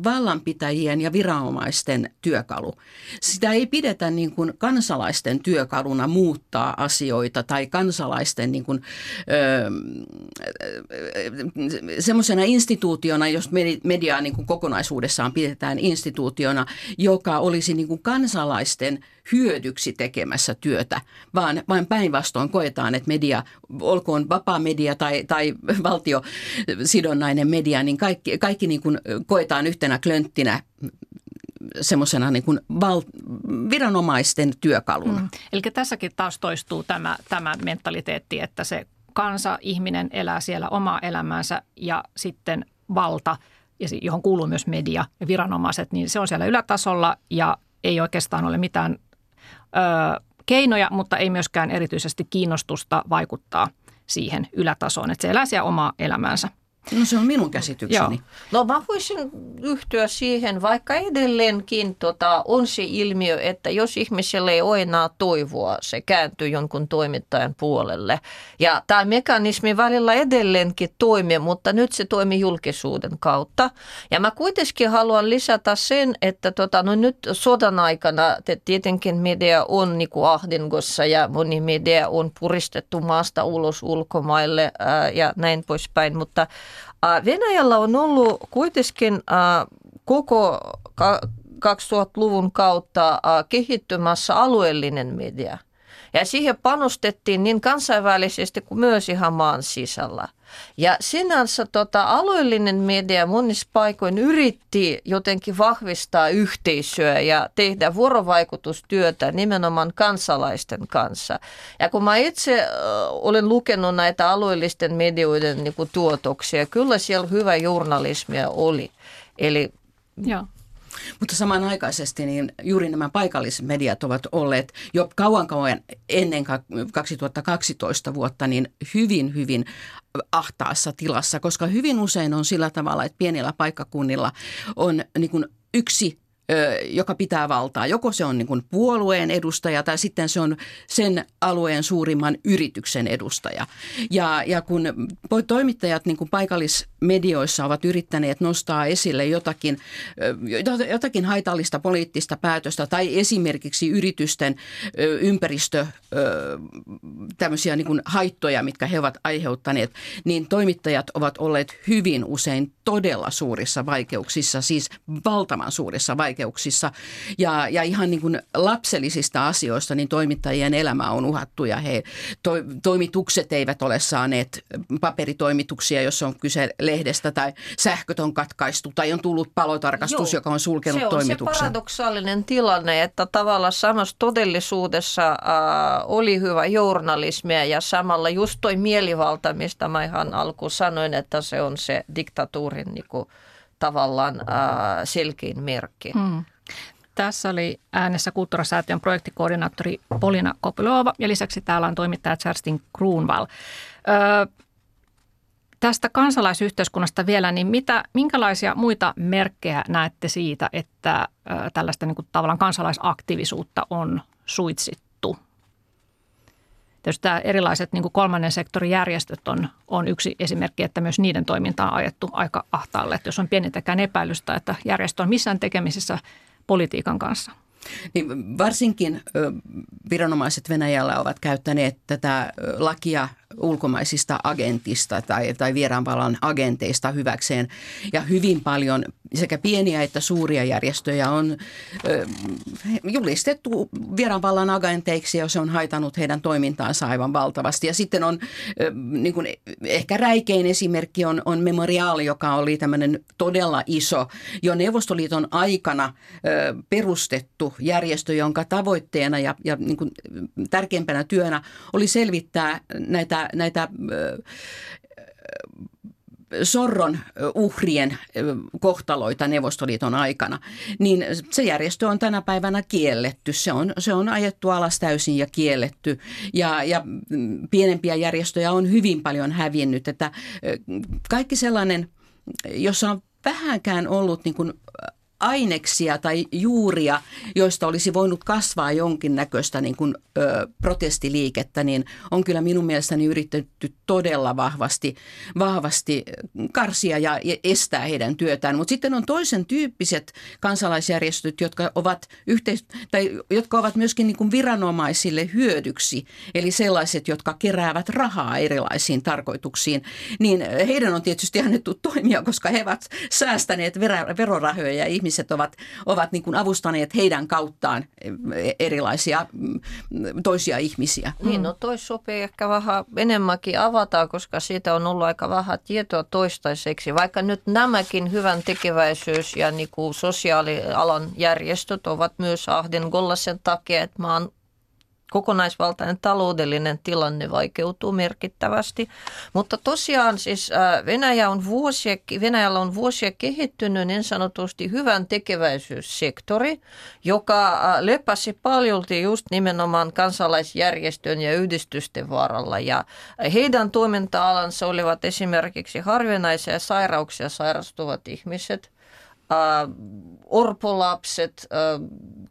vallanpitäjien ja viranomaisten työkalu. Sitä ei pidetä niin kuin kansalaisten työkaluna muuttaa asioita tai kansalaisten niin kuin, semmoisena instituutiona, jos mediaa niin kuin kokonaisuudessaan pidetään instituutiona, joka olisi niin kuin kansalaisten hyödyksi tekemässä työtä, vaan vain päinvastoin koetaan, että media, olkoon vapaa media tai, tai valtiosidonnainen media, niin kaikki, kaikki niin kuin koetaan yhtenä klönttinä semmoisena niin kuin val, viranomaisten työkaluna. Mm. Eli tässäkin taas toistuu tämä, tämä mentaliteetti, että se kansa, ihminen elää siellä omaa elämäänsä ja sitten valta, johon kuuluu myös media ja viranomaiset, niin se on siellä ylätasolla ja ei oikeastaan ole mitään ö, keinoja, mutta ei myöskään erityisesti kiinnostusta vaikuttaa siihen ylätasoon, että se elää siellä omaa elämäänsä. No se on minun käsitykseni. Joo. No mä voisin yhtyä siihen, vaikka edelleenkin tota, on se ilmiö, että jos ihmiselle ei ole enää toivoa, se kääntyy jonkun toimittajan puolelle. Ja tämä mekanismi välillä edelleenkin toimii, mutta nyt se toimii julkisuuden kautta. Ja mä kuitenkin haluan lisätä sen, että tota, no nyt sodan aikana tietenkin media on niin kuin ahdingossa ja moni media on puristettu maasta ulos ulkomaille ää, ja näin poispäin, mutta Venäjällä on ollut kuitenkin koko 2000-luvun kautta kehittymässä alueellinen media. Ja siihen panostettiin niin kansainvälisesti kuin myös ihan maan sisällä. Ja sinänsä tota, alueellinen media monissa paikoin yritti jotenkin vahvistaa yhteisöä ja tehdä vuorovaikutustyötä nimenomaan kansalaisten kanssa. Ja kun mä itse äh, olen lukenut näitä alueellisten medioiden niin kuin, tuotoksia, kyllä siellä hyvä journalismia oli. Eli Joo. Mutta samanaikaisesti niin juuri nämä paikallismediat ovat olleet jo kauan kauan ennen 2012 vuotta niin hyvin, hyvin ahtaassa tilassa, koska hyvin usein on sillä tavalla, että pienillä paikkakunnilla on niin kuin yksi joka pitää valtaa. Joko se on niin kuin puolueen edustaja tai sitten se on sen alueen suurimman yrityksen edustaja. Ja, ja kun toimittajat niin kuin paikallismedioissa ovat yrittäneet nostaa esille jotakin, jotakin haitallista poliittista päätöstä tai esimerkiksi yritysten ympäristö tämmöisiä niin kuin haittoja, mitkä he ovat aiheuttaneet, niin toimittajat ovat olleet hyvin usein todella suurissa vaikeuksissa, siis valtavan suurissa vaikeuksissa vaikeuksissa ja, ja ihan niin kuin lapsellisista asioista, niin toimittajien elämä on uhattu ja he, to, toimitukset eivät ole saaneet paperitoimituksia, jos on kyse lehdestä tai sähköt on katkaistu tai on tullut palotarkastus, Joo, joka on sulkenut se on toimituksen. Se paradoksaalinen tilanne, että tavallaan samassa todellisuudessa äh, oli hyvä journalismia ja samalla just toi mielivalta, mistä mä ihan alkuun sanoin, että se on se diktatuurin niin kuin, tavallaan äh, selkein merkki. Hmm. Tässä oli äänessä Kulttuurasäätiön projektikoordinaattori Polina Kopylova ja lisäksi täällä on toimittaja Kerstin Kruunval. Öö, tästä kansalaisyhteiskunnasta vielä, niin mitä, minkälaisia muita merkkejä näette siitä, että ö, tällaista niin kuin, tavallaan kansalaisaktiivisuutta on suitsittu? Tietysti tämä erilaiset niin kuin kolmannen sektorin järjestöt on, on yksi esimerkki, että myös niiden toiminta on ajettu aika ahtaalle. Että jos on pienintäkään epäilystä, että järjestö on missään tekemisissä politiikan kanssa – niin varsinkin viranomaiset Venäjällä ovat käyttäneet tätä lakia ulkomaisista agentista tai, tai vieraanvallan agenteista hyväkseen. Ja hyvin paljon sekä pieniä että suuria järjestöjä on ö, julistettu vieraanvallan agenteiksi ja se on haitanut heidän toimintaansa aivan valtavasti. Ja sitten on ö, niin kuin ehkä räikein esimerkki on, on Memoriaali, joka oli tämmöinen todella iso jo Neuvostoliiton aikana ö, perustettu järjestö, jonka tavoitteena ja, ja niin kuin tärkeimpänä työnä oli selvittää näitä, näitä sorron uhrien kohtaloita Neuvostoliiton aikana, niin se järjestö on tänä päivänä kielletty. Se on, se on ajettu alas täysin ja kielletty. Ja, ja pienempiä järjestöjä on hyvin paljon hävinnyt. Että kaikki sellainen, jossa on vähänkään ollut niin kuin aineksia tai juuria, joista olisi voinut kasvaa jonkinnäköistä niin kuin, ö, protestiliikettä, niin on kyllä minun mielestäni yritetty todella vahvasti, vahvasti karsia ja estää heidän työtään. Mutta sitten on toisen tyyppiset kansalaisjärjestöt, jotka ovat, yhteis- tai, jotka ovat myöskin niin kuin viranomaisille hyödyksi, eli sellaiset, jotka keräävät rahaa erilaisiin tarkoituksiin, niin heidän on tietysti annettu toimia, koska he ovat säästäneet verorahoja ja ihmiset ovat, ovat niin kuin avustaneet heidän kauttaan erilaisia mm, toisia ihmisiä. Niin, no toi sopii ehkä vähän enemmänkin avata, koska siitä on ollut aika vähän tietoa toistaiseksi. Vaikka nyt nämäkin hyvän tekeväisyys ja niin kuin sosiaalialan järjestöt ovat myös ahdingolla sen takia, että maan kokonaisvaltainen taloudellinen tilanne vaikeutuu merkittävästi. Mutta tosiaan siis äh, Venäjä on vuosia, Venäjällä on vuosia kehittynyt niin sanotusti hyvän tekeväisyyssektori, joka äh, lepäsi paljolti just nimenomaan kansalaisjärjestöjen ja yhdistysten varalla. Ja heidän toiminta-alansa olivat esimerkiksi harvinaisia sairauksia sairastuvat ihmiset, Uh, orpolapset,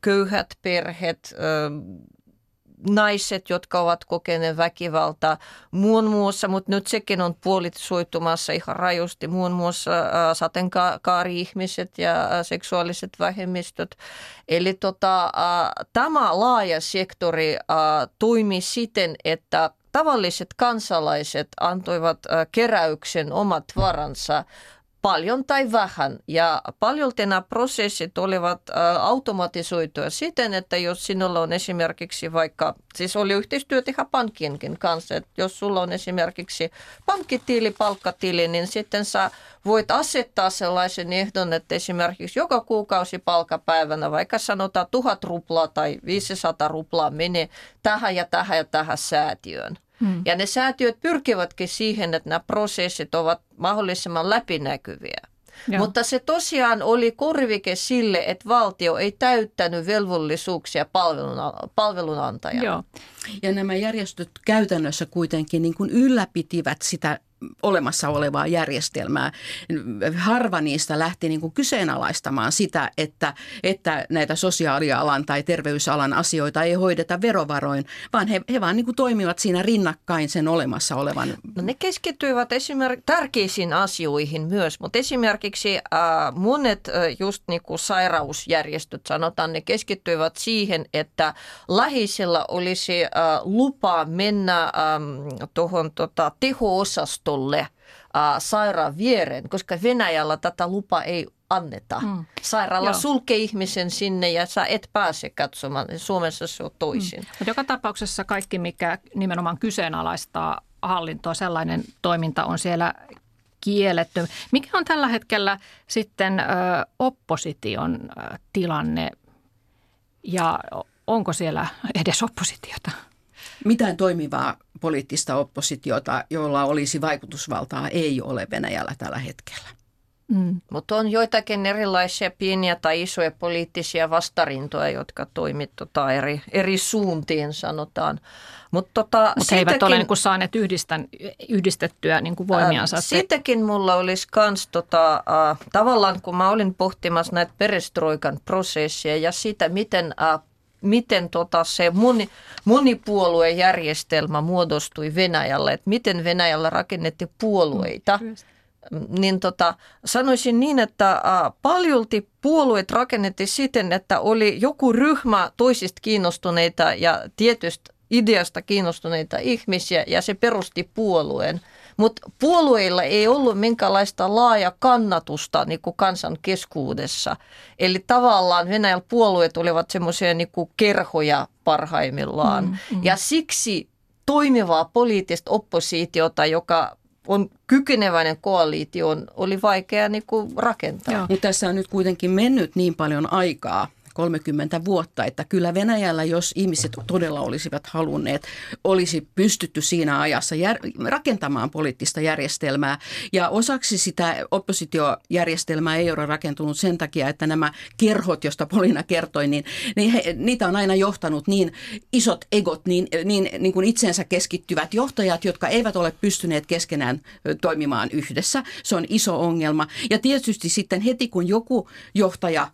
köyhät perheet, naiset, jotka ovat kokeneet väkivaltaa muun muassa, mutta nyt sekin on puolisoitumassa ihan rajusti, muun muassa sateenkaari-ihmiset ja seksuaaliset vähemmistöt. Eli tota, tämä laaja sektori toimi siten, että tavalliset kansalaiset antoivat keräyksen omat varansa paljon tai vähän. Ja paljolti nämä prosessit olivat automatisoituja siten, että jos sinulla on esimerkiksi vaikka, siis oli yhteistyötä ihan pankkienkin kanssa, että jos sulla on esimerkiksi pankkitili, palkkatili, niin sitten sä voit asettaa sellaisen ehdon, että esimerkiksi joka kuukausi palkapäivänä, vaikka sanotaan tuhat ruplaa tai 500 ruplaa menee tähän ja tähän ja tähän säätiöön. Hmm. Ja ne säätiöt pyrkivätkin siihen, että nämä prosessit ovat mahdollisimman läpinäkyviä. Joo. Mutta se tosiaan oli korvike sille, että valtio ei täyttänyt velvollisuuksia palvelun, palvelunantajana. Joo. Ja nämä järjestöt käytännössä kuitenkin niin kuin ylläpitivät sitä olemassa olevaa järjestelmää. Harva niistä lähti niin kuin kyseenalaistamaan sitä, että, että näitä sosiaalialan tai terveysalan asioita ei hoideta verovaroin, vaan he, he vaan niin kuin toimivat siinä rinnakkain sen olemassa olevan. No ne keskittyivät esimerkiksi tärkeisiin asioihin myös, mutta esimerkiksi äh, monet äh, just niin kuin sairausjärjestöt sanotaan, ne keskittyivät siihen, että lähisellä olisi äh, lupa mennä äh, tuohon tota, teho-osastoon autolle äh, sairaan viereen, koska Venäjällä tätä lupa ei anneta. Mm. Sairaala Joo. sulkee ihmisen sinne ja sä et pääse katsomaan. Suomessa se on toisin. Mm. Mutta joka tapauksessa kaikki, mikä nimenomaan kyseenalaistaa hallintoa, sellainen toiminta on siellä kielletty. Mikä on tällä hetkellä sitten ö, opposition ö, tilanne ja onko siellä edes oppositiota? Mitään toimivaa poliittista oppositiota, jolla olisi vaikutusvaltaa, ei ole Venäjällä tällä hetkellä. Mm. Mutta on joitakin erilaisia pieniä tai isoja poliittisia vastarintoja, jotka toimivat tota eri, eri suuntiin, sanotaan. Mutta tota, Mut he eivät ole niin saaneet yhdistän, yhdistettyä niin kuin voimiansa. Äh, siitäkin mulla olisi kans, tota, äh, tavallaan kun mä olin pohtimassa näitä perestroikan prosessia ja sitä, miten äh, miten tota se moni, monipuoluejärjestelmä muodostui Venäjällä, että miten Venäjällä rakennettiin puolueita. Mm, niin tota, sanoisin niin, että paljolti puolueet rakennettiin siten, että oli joku ryhmä toisista kiinnostuneita ja tietystä ideasta kiinnostuneita ihmisiä ja se perusti puolueen – mutta puolueilla ei ollut minkälaista laaja kannatusta niin kuin kansan keskuudessa. Eli tavallaan Venäjällä puolueet olivat semmoisia niin kerhoja parhaimmillaan. Mm, mm. Ja siksi toimivaa poliittista oppositiota, joka on kykeneväinen koalitio, oli vaikea niin kuin rakentaa. Mutta tässä on nyt kuitenkin mennyt niin paljon aikaa, 30 vuotta, että kyllä Venäjällä, jos ihmiset todella olisivat halunneet, olisi pystytty siinä ajassa jär, rakentamaan poliittista järjestelmää. Ja osaksi sitä oppositiojärjestelmää ei ole rakentunut sen takia, että nämä kerhot, joista Polina kertoi, niin, niin he, niitä on aina johtanut niin isot egot, niin, niin, niin kuin itsensä keskittyvät johtajat, jotka eivät ole pystyneet keskenään toimimaan yhdessä. Se on iso ongelma. Ja tietysti sitten heti, kun joku johtaja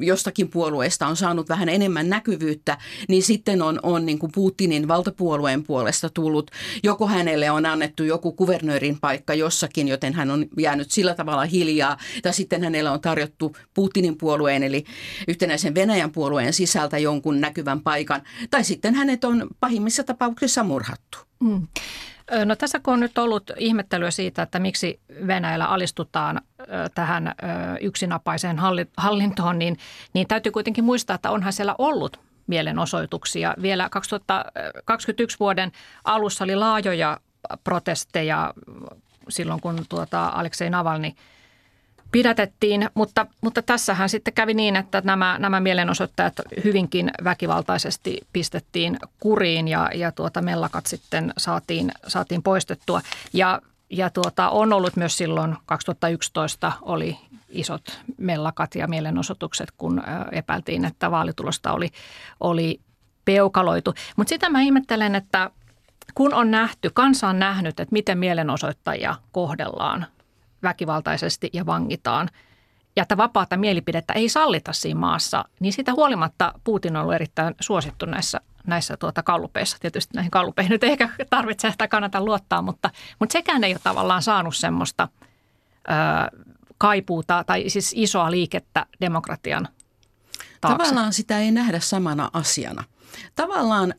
jostakin puolueesta on saanut vähän enemmän näkyvyyttä, niin sitten on, on niin kuin Putinin valtapuolueen puolesta tullut, joko hänelle on annettu joku kuvernöörin paikka jossakin, joten hän on jäänyt sillä tavalla hiljaa, tai sitten hänelle on tarjottu Putinin puolueen, eli yhtenäisen Venäjän puolueen sisältä jonkun näkyvän paikan, tai sitten hänet on pahimmissa tapauksissa murhattu. Mm. No tässä kun on nyt ollut ihmettelyä siitä, että miksi Venäjällä alistutaan tähän yksinapaiseen hallintoon, niin, niin täytyy kuitenkin muistaa, että onhan siellä ollut mielenosoituksia. Vielä 2021 vuoden alussa oli laajoja protesteja silloin, kun tuota Aleksei Navalny – pidätettiin, mutta, mutta tässähän sitten kävi niin, että nämä, nämä mielenosoittajat hyvinkin väkivaltaisesti pistettiin kuriin ja, ja tuota mellakat sitten saatiin, saatiin poistettua. Ja, ja tuota, on ollut myös silloin 2011 oli isot mellakat ja mielenosoitukset, kun epäiltiin, että vaalitulosta oli, oli peukaloitu. Mutta sitä mä ihmettelen, että kun on nähty, kansa on nähnyt, että miten mielenosoittajia kohdellaan – väkivaltaisesti ja vangitaan ja että vapaata mielipidettä ei sallita siinä maassa, niin siitä huolimatta Putin on ollut erittäin suosittu näissä, näissä tuota kallupeissa. Tietysti näihin kallupeihin nyt ehkä tarvitse tai kannata luottaa, mutta, mutta sekään ei ole tavallaan saanut semmoista ö, kaipuuta tai siis isoa liikettä demokratian taakse. Tavallaan sitä ei nähdä samana asiana. Tavallaan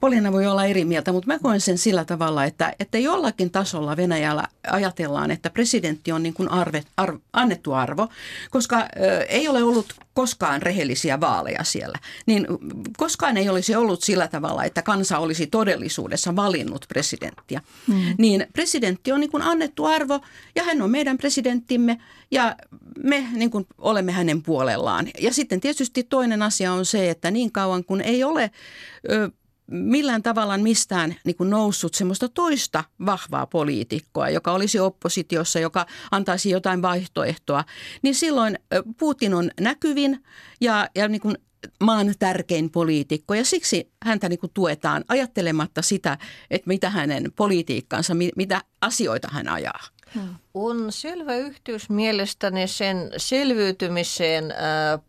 Polina voi olla eri mieltä, mutta mä koen sen sillä tavalla, että, että jollakin tasolla Venäjällä ajatellaan, että presidentti on niin kuin arve, arv, annettu arvo, koska ö, ei ole ollut koskaan rehellisiä vaaleja siellä. Niin koskaan ei olisi ollut sillä tavalla, että kansa olisi todellisuudessa valinnut presidenttiä. Mm. Niin presidentti on niin kuin annettu arvo ja hän on meidän presidenttimme ja me niin kuin olemme hänen puolellaan. Ja sitten tietysti toinen asia on se, että niin kauan kun ei ole ö, millään tavalla mistään niin kuin noussut semmoista toista vahvaa poliitikkoa, joka olisi oppositiossa, joka antaisi jotain vaihtoehtoa, niin silloin Putin on näkyvin ja, ja niin kuin maan tärkein poliitikko ja siksi häntä niin kuin tuetaan ajattelematta sitä, että mitä hänen politiikkansa, mitä asioita hän ajaa. On selvä yhteys mielestäni sen selviytymiseen,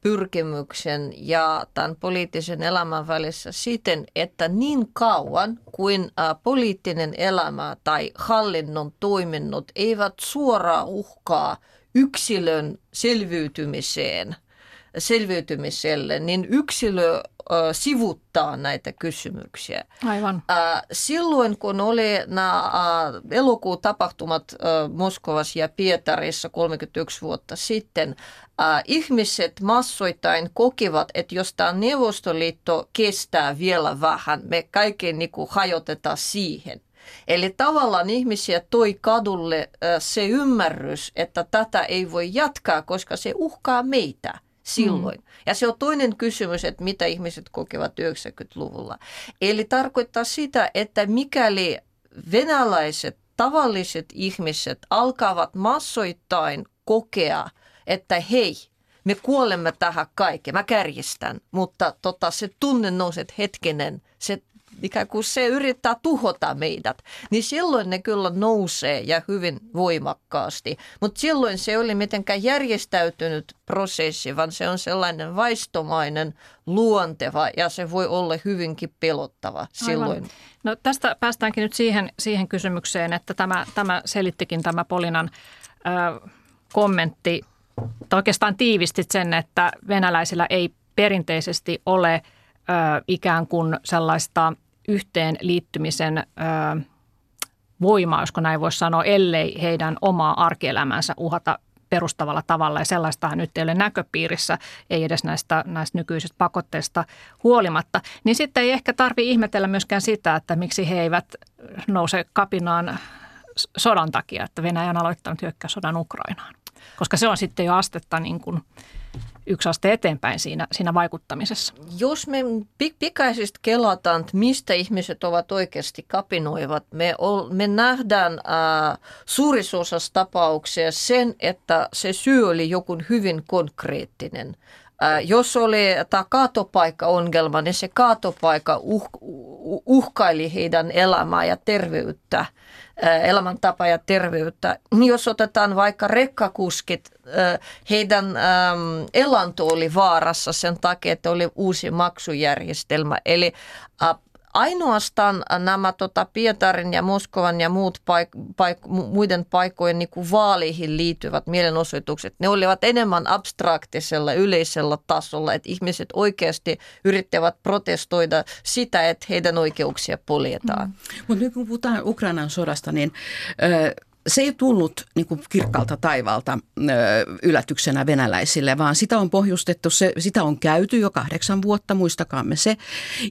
pyrkimyksen ja tämän poliittisen elämän välissä siten, että niin kauan kuin poliittinen elämä tai hallinnon toiminnot eivät suoraan uhkaa yksilön selviytymiseen, selviytymiselle, niin yksilö sivuttaa näitä kysymyksiä. Aivan. Silloin kun oli nämä elokuun tapahtumat Moskovassa ja Pietarissa 31 vuotta sitten, ihmiset massoittain kokivat, että jos tämä Neuvostoliitto kestää vielä vähän, me kaikki niin hajotetaan siihen. Eli tavallaan ihmisiä toi kadulle se ymmärrys, että tätä ei voi jatkaa, koska se uhkaa meitä – silloin. Mm. Ja se on toinen kysymys, että mitä ihmiset kokevat 90-luvulla. Eli tarkoittaa sitä, että mikäli venäläiset tavalliset ihmiset alkavat massoittain kokea, että hei, me kuolemme tähän kaikkeen, mä kärjistän, mutta tota, se tunne nousee, että hetkinen, se ikään kuin se yrittää tuhota meidät, niin silloin ne kyllä nousee ja hyvin voimakkaasti. Mutta silloin se oli mitenkään järjestäytynyt prosessi, vaan se on sellainen vaistomainen, luonteva ja se voi olla hyvinkin pelottava silloin. Aivan. No tästä päästäänkin nyt siihen, siihen kysymykseen, että tämä, tämä selittikin tämä Polinan ö, kommentti, oikeastaan tiivistit sen, että venäläisillä ei perinteisesti ole ö, ikään kuin sellaista yhteen liittymisen voimaa, josko näin voisi sanoa, ellei heidän omaa arkielämänsä uhata perustavalla tavalla ja sellaistahan nyt ei ole näköpiirissä, ei edes näistä, näistä nykyisistä pakotteista huolimatta, niin sitten ei ehkä tarvi ihmetellä myöskään sitä, että miksi he eivät nouse kapinaan sodan takia, että Venäjä on aloittanut hyökkäyssodan Ukrainaan. Koska se on sitten jo astetta niin kuin yksi aste eteenpäin siinä, siinä vaikuttamisessa. Jos me pikaisesti kelataan, että mistä ihmiset ovat oikeasti kapinoivat, me, ol, me nähdään äh, suurissa osassa tapauksia sen, että se syy oli joku hyvin konkreettinen. Jos oli tämä kaatopaikka-ongelma, niin se kaatopaikka uh, uhkaili heidän elämää ja terveyttä – elämäntapa ja terveyttä. Jos otetaan vaikka rekkakuskit, heidän elanto oli vaarassa sen takia, että oli uusi maksujärjestelmä. Eli ainoastaan nämä tota, Pietarin ja Moskovan ja muut paik- paik- muiden paikkojen niin kuin vaaliihin liittyvät mielenosoitukset, ne olivat enemmän abstraktisella yleisellä tasolla, että ihmiset oikeasti yrittävät protestoida sitä, että heidän oikeuksia poljetaan. Mm. Mutta nyt kun puhutaan Ukrainan sodasta, niin... Äh, se ei tullut niin kuin kirkkaalta taivalta yllätyksenä venäläisille, vaan sitä on pohjustettu, se, sitä on käyty jo kahdeksan vuotta, muistakaamme se.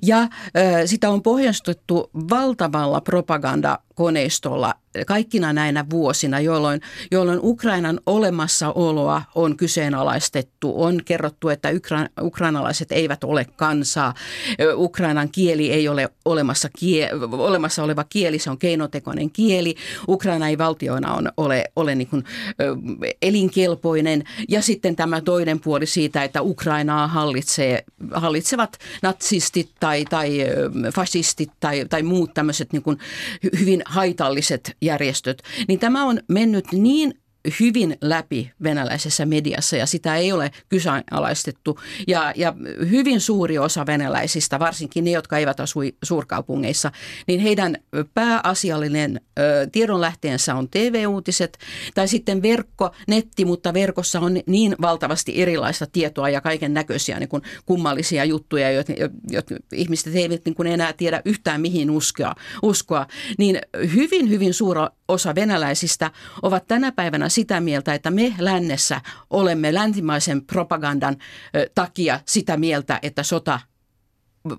Ja sitä on pohjustettu valtavalla propagandakoneistolla kaikkina näinä vuosina, jolloin, jolloin Ukrainan olemassaoloa on kyseenalaistettu. On kerrottu, että ukra, ukrainalaiset eivät ole kansaa. Ukrainan kieli ei ole olemassa, kie, olemassa oleva kieli, se on keinotekoinen kieli. Ukraina ei valtioina on, ole, ole niin kuin, elinkelpoinen. Ja sitten tämä toinen puoli siitä, että Ukrainaa hallitsee, hallitsevat natsistit tai, tai fasistit tai, tai muut tämmöiset niin kuin hyvin haitalliset järjestöt, niin tämä on mennyt niin hyvin läpi venäläisessä mediassa ja sitä ei ole kyseenalaistettu. Ja, ja hyvin suuri osa venäläisistä, varsinkin ne, jotka eivät asu suurkaupungeissa, niin heidän pääasiallinen ö, tiedonlähteensä on TV-uutiset tai sitten verkko, netti, mutta verkossa on niin valtavasti erilaista tietoa ja kaiken näköisiä niin kummallisia juttuja, joita, joita ihmiset eivät niin enää tiedä yhtään mihin uskoa, uskoa. Niin hyvin, hyvin suuri osa venäläisistä ovat tänä päivänä sitä mieltä, että me lännessä olemme länsimaisen propagandan takia sitä mieltä, että sota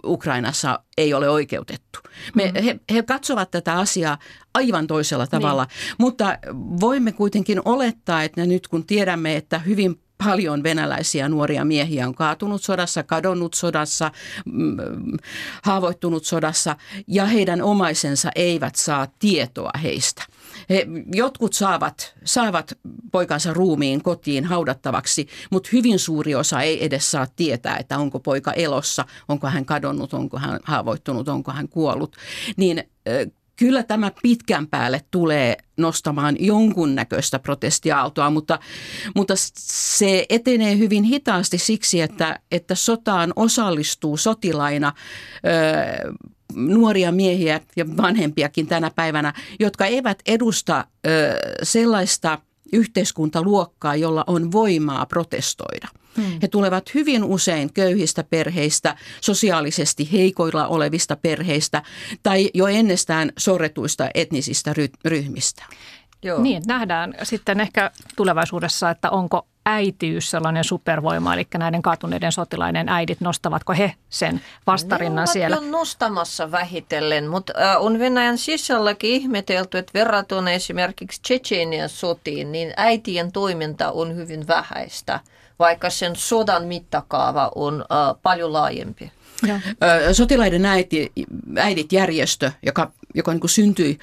Ukrainassa ei ole oikeutettu. Me, mm. he, he katsovat tätä asiaa aivan toisella tavalla, niin. mutta voimme kuitenkin olettaa, että nyt kun tiedämme, että hyvin paljon venäläisiä nuoria miehiä on kaatunut sodassa, kadonnut sodassa, mm, haavoittunut sodassa ja heidän omaisensa eivät saa tietoa heistä. He, jotkut saavat, saavat poikansa ruumiin kotiin haudattavaksi, mutta hyvin suuri osa ei edes saa tietää, että onko poika elossa, onko hän kadonnut, onko hän haavoittunut, onko hän kuollut. Niin kyllä tämä pitkän päälle tulee nostamaan jonkunnäköistä protestiaaltoa, mutta, mutta se etenee hyvin hitaasti siksi, että, että sotaan osallistuu sotilaina nuoria miehiä ja vanhempiakin tänä päivänä, jotka eivät edusta ö, sellaista yhteiskuntaluokkaa, jolla on voimaa protestoida. Hmm. He tulevat hyvin usein köyhistä perheistä, sosiaalisesti heikoilla olevista perheistä tai jo ennestään sorretuista etnisistä ryhmistä. Joo. Niin, nähdään sitten ehkä tulevaisuudessa, että onko äitiys sellainen supervoima, eli näiden kaatuneiden sotilaiden äidit, nostavatko he sen vastarinnan ne siellä? Ne nostamassa vähitellen, mutta äh, on Venäjän sisälläkin ihmetelty, että verrattuna esimerkiksi Tsetsenian sotiin, niin äitien toiminta on hyvin vähäistä, vaikka sen sodan mittakaava on äh, paljon laajempi. Ja. Sotilaiden äiti, äidit järjestö, joka, joka niin kuin syntyi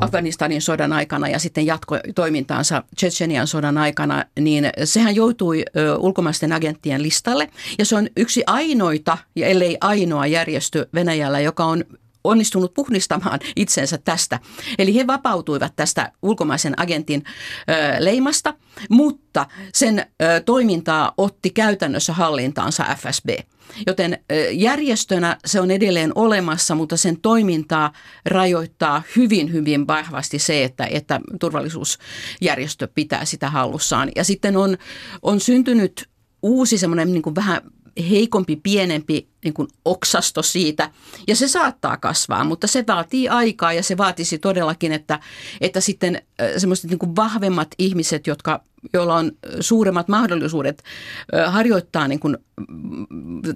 Afganistanin sodan aikana ja sitten jatkoi toimintaansa Tsetsenian sodan aikana, niin sehän joutui ulkomaisten agenttien listalle. Ja se on yksi ainoita, ja ellei ainoa järjestö Venäjällä, joka on onnistunut puhdistamaan itsensä tästä. Eli he vapautuivat tästä ulkomaisen agentin leimasta, mutta sen toimintaa otti käytännössä hallintaansa FSB. Joten järjestönä se on edelleen olemassa, mutta sen toimintaa rajoittaa hyvin, hyvin vahvasti se, että, että turvallisuusjärjestö pitää sitä hallussaan. Ja sitten on, on syntynyt uusi semmoinen niin vähän heikompi, pienempi niin kuin oksasto siitä. Ja se saattaa kasvaa, mutta se vaatii aikaa ja se vaatisi todellakin, että, että sitten semmoiset niin kuin vahvemmat ihmiset, jotka, joilla on suuremmat mahdollisuudet harjoittaa, niin kuin,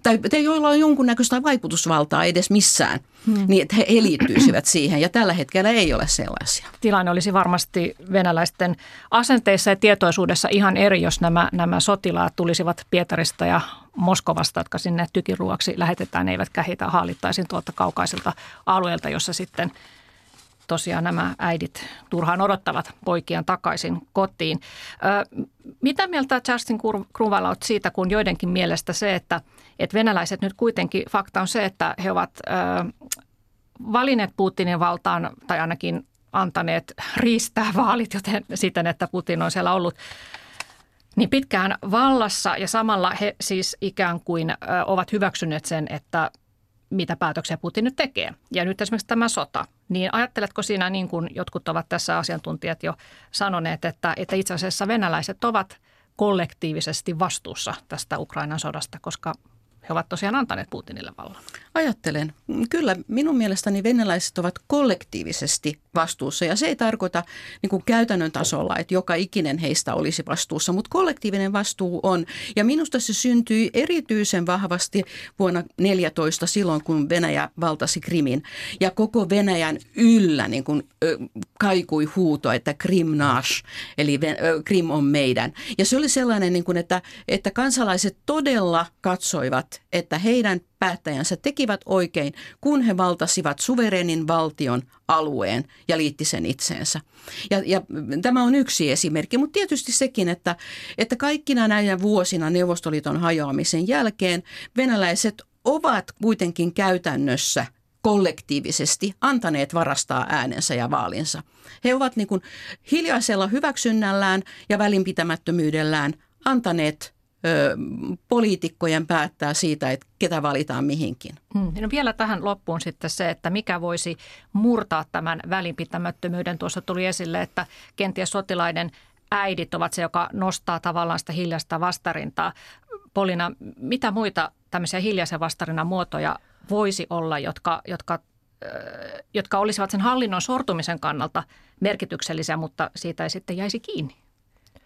tai, tai joilla on jonkunnäköistä vaikutusvaltaa edes missään, hmm. niin että he, he liittyisivät siihen. Ja tällä hetkellä ei ole sellaisia. Tilanne olisi varmasti venäläisten asenteissa ja tietoisuudessa ihan eri, jos nämä, nämä sotilaat tulisivat Pietarista ja Moskovasta, jotka sinne tykiruoksi lähetetään, eivätkä heitä haalittaisiin tuolta kaukaisilta alueilta, jossa sitten tosiaan nämä äidit turhaan odottavat poikiaan takaisin kotiin. Ö, mitä mieltä Justin Kruvala olet siitä, kun joidenkin mielestä se, että, että venäläiset nyt kuitenkin, fakta on se, että he ovat ö, valinneet Putinin valtaan tai ainakin antaneet riistää vaalit, joten siten, että Putin on siellä ollut niin pitkään vallassa ja samalla he siis ikään kuin ovat hyväksyneet sen, että mitä päätöksiä Putin nyt tekee. Ja nyt esimerkiksi tämä sota. Niin ajatteletko siinä, niin kuin jotkut ovat tässä asiantuntijat jo sanoneet, että, että itse asiassa venäläiset ovat kollektiivisesti vastuussa tästä Ukrainan sodasta, koska he ovat tosiaan antaneet Putinille vallan. Ajattelen. Kyllä, minun mielestäni venäläiset ovat kollektiivisesti vastuussa ja se ei tarkoita niin kuin käytännön tasolla, että joka ikinen heistä olisi vastuussa, mutta kollektiivinen vastuu on. Ja minusta se syntyi erityisen vahvasti vuonna 14 silloin, kun Venäjä valtasi Krimin ja koko Venäjän yllä niin kuin, ö, kaikui huuto, että Krim nash, eli Krim on meidän. Ja se oli sellainen, niin kuin, että, että kansalaiset todella katsoivat, että heidän päättäjänsä tekivät oikein, kun he valtasivat suverenin valtion alueen ja liitti sen itseensä. Ja, ja tämä on yksi esimerkki, mutta tietysti sekin, että, että kaikkina näinä vuosina Neuvostoliiton hajoamisen jälkeen venäläiset ovat kuitenkin käytännössä kollektiivisesti antaneet varastaa äänensä ja vaalinsa. He ovat niin kuin hiljaisella hyväksynnällään ja välinpitämättömyydellään antaneet ö, poliitikkojen päättää siitä, että ketä valitaan mihinkin. Hmm. No vielä tähän loppuun sitten se, että mikä voisi murtaa tämän välinpitämättömyyden. Tuossa tuli esille, että kenties sotilaiden äidit ovat se, joka nostaa tavallaan sitä hiljaista vastarintaa. Polina, mitä muita tämmöisiä hiljaisen vastarinnan muotoja voisi olla, jotka, jotka, jotka olisivat sen hallinnon sortumisen kannalta merkityksellisiä, mutta siitä ei sitten jäisi kiinni?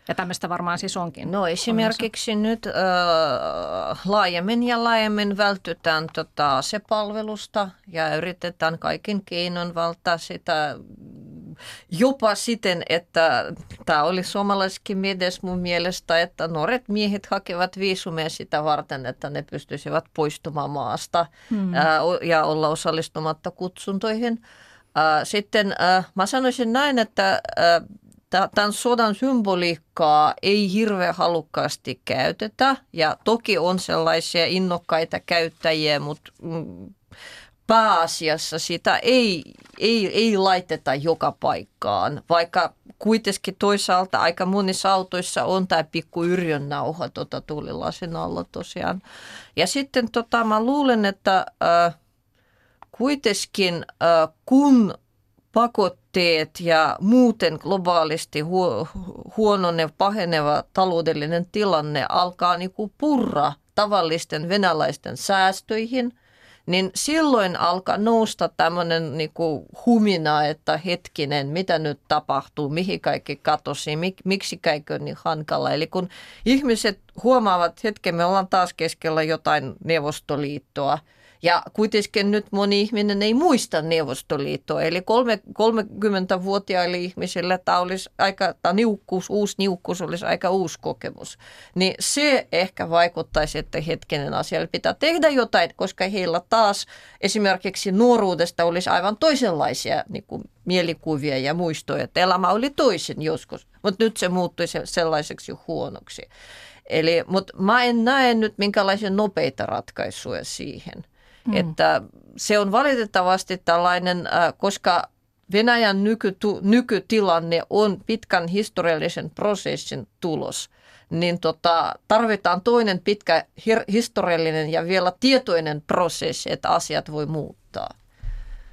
Ja tämmöistä varmaan siis onkin. No esimerkiksi ongelma. nyt äh, laajemmin ja laajemmin vältytään tota, se palvelusta ja yritetään kaikin keinon valtaa sitä jopa siten, että tämä oli suomalaiskin medias mun mielestä, että nuoret miehet hakevat viisumia sitä varten, että ne pystyisivät poistumaan maasta hmm. ää, ja olla osallistumatta kutsuntoihin. Ää, sitten ää, mä sanoisin näin, että ää, tämän sodan symboliikkaa ei hirveän halukkaasti käytetä ja toki on sellaisia innokkaita käyttäjiä, mutta mm, pääasiassa sitä ei, ei, ei laiteta joka paikkaan, vaikka kuitenkin toisaalta aika monissa autoissa on tämä pikku yrjön nauha tota tuulilasin alla tosiaan. Ja sitten tota, mä luulen, että äh, kuitenkin äh, kun pakotteet ja muuten globaalisti huo, huonone, paheneva taloudellinen tilanne alkaa niin kuin purra tavallisten venäläisten säästöihin – niin silloin alkaa nousta tämmöinen niinku humina, että hetkinen, mitä nyt tapahtuu, mihin kaikki katosi, mik, miksi kaikki on niin hankala. Eli kun ihmiset huomaavat, hetken me ollaan taas keskellä jotain Neuvostoliittoa, ja kuitenkin nyt moni ihminen ei muista Neuvostoliittoa. Eli 30-vuotiaille ihmisille tämä olisi aika, tämä niukkuus, uusi niukkuus olisi aika uusi kokemus. Niin se ehkä vaikuttaisi, että hetkinen asia pitää tehdä jotain, koska heillä taas esimerkiksi nuoruudesta olisi aivan toisenlaisia niin kuin mielikuvia ja muistoja, että elämä oli toisin joskus, mutta nyt se muuttui sellaiseksi huonoksi. Eli, mutta mä en näe nyt minkälaisia nopeita ratkaisuja siihen – Mm. Että se on valitettavasti tällainen, äh, koska Venäjän nykytu, nykytilanne on pitkän historiallisen prosessin tulos, niin tota, tarvitaan toinen pitkä historiallinen ja vielä tietoinen prosessi, että asiat voi muuttaa.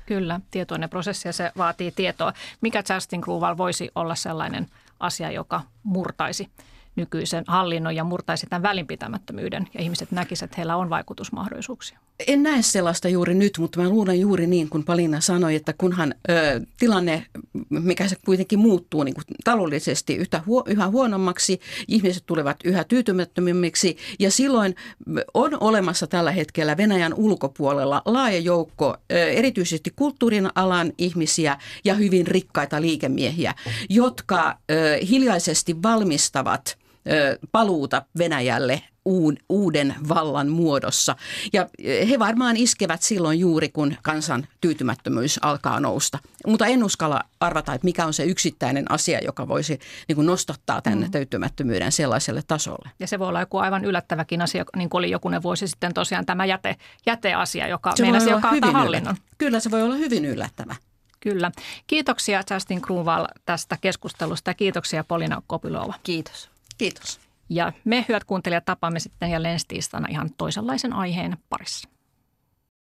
Kyllä, tietoinen prosessi ja se vaatii tietoa. Mikä Justin Kruval voisi olla sellainen asia, joka murtaisi nykyisen hallinnon ja murtaisi tämän välinpitämättömyyden ja ihmiset näkisivät, että heillä on vaikutusmahdollisuuksia? En näe sellaista juuri nyt, mutta mä luulen juuri niin kuin Palina sanoi, että kunhan ö, tilanne, mikä se kuitenkin muuttuu niin kuin taloudellisesti yhtä huo, yhä huonommaksi, ihmiset tulevat yhä tyytymättömimmiksi ja silloin on olemassa tällä hetkellä Venäjän ulkopuolella laaja joukko ö, erityisesti kulttuurin alan ihmisiä ja hyvin rikkaita liikemiehiä, jotka ö, hiljaisesti valmistavat – paluuta Venäjälle uuden vallan muodossa. Ja he varmaan iskevät silloin juuri, kun kansan tyytymättömyys alkaa nousta. Mutta en uskalla arvata, että mikä on se yksittäinen asia, joka voisi niin kuin nostattaa tänne mm. tyytymättömyyden sellaiselle tasolle. Ja se voi olla joku aivan yllättäväkin asia, niin kuin oli jokunen vuosi sitten tosiaan tämä jäte, jäteasia, joka se meinasi joka hallinnon. Kyllä se voi olla hyvin yllättävä. Kyllä. Kiitoksia Justin Kruval tästä keskustelusta ja kiitoksia Polina Kopilova. Kiitos. Kiitos. Ja me hyvät kuuntelijat tapaamme sitten jälleen tiistaina ihan toisenlaisen aiheen parissa.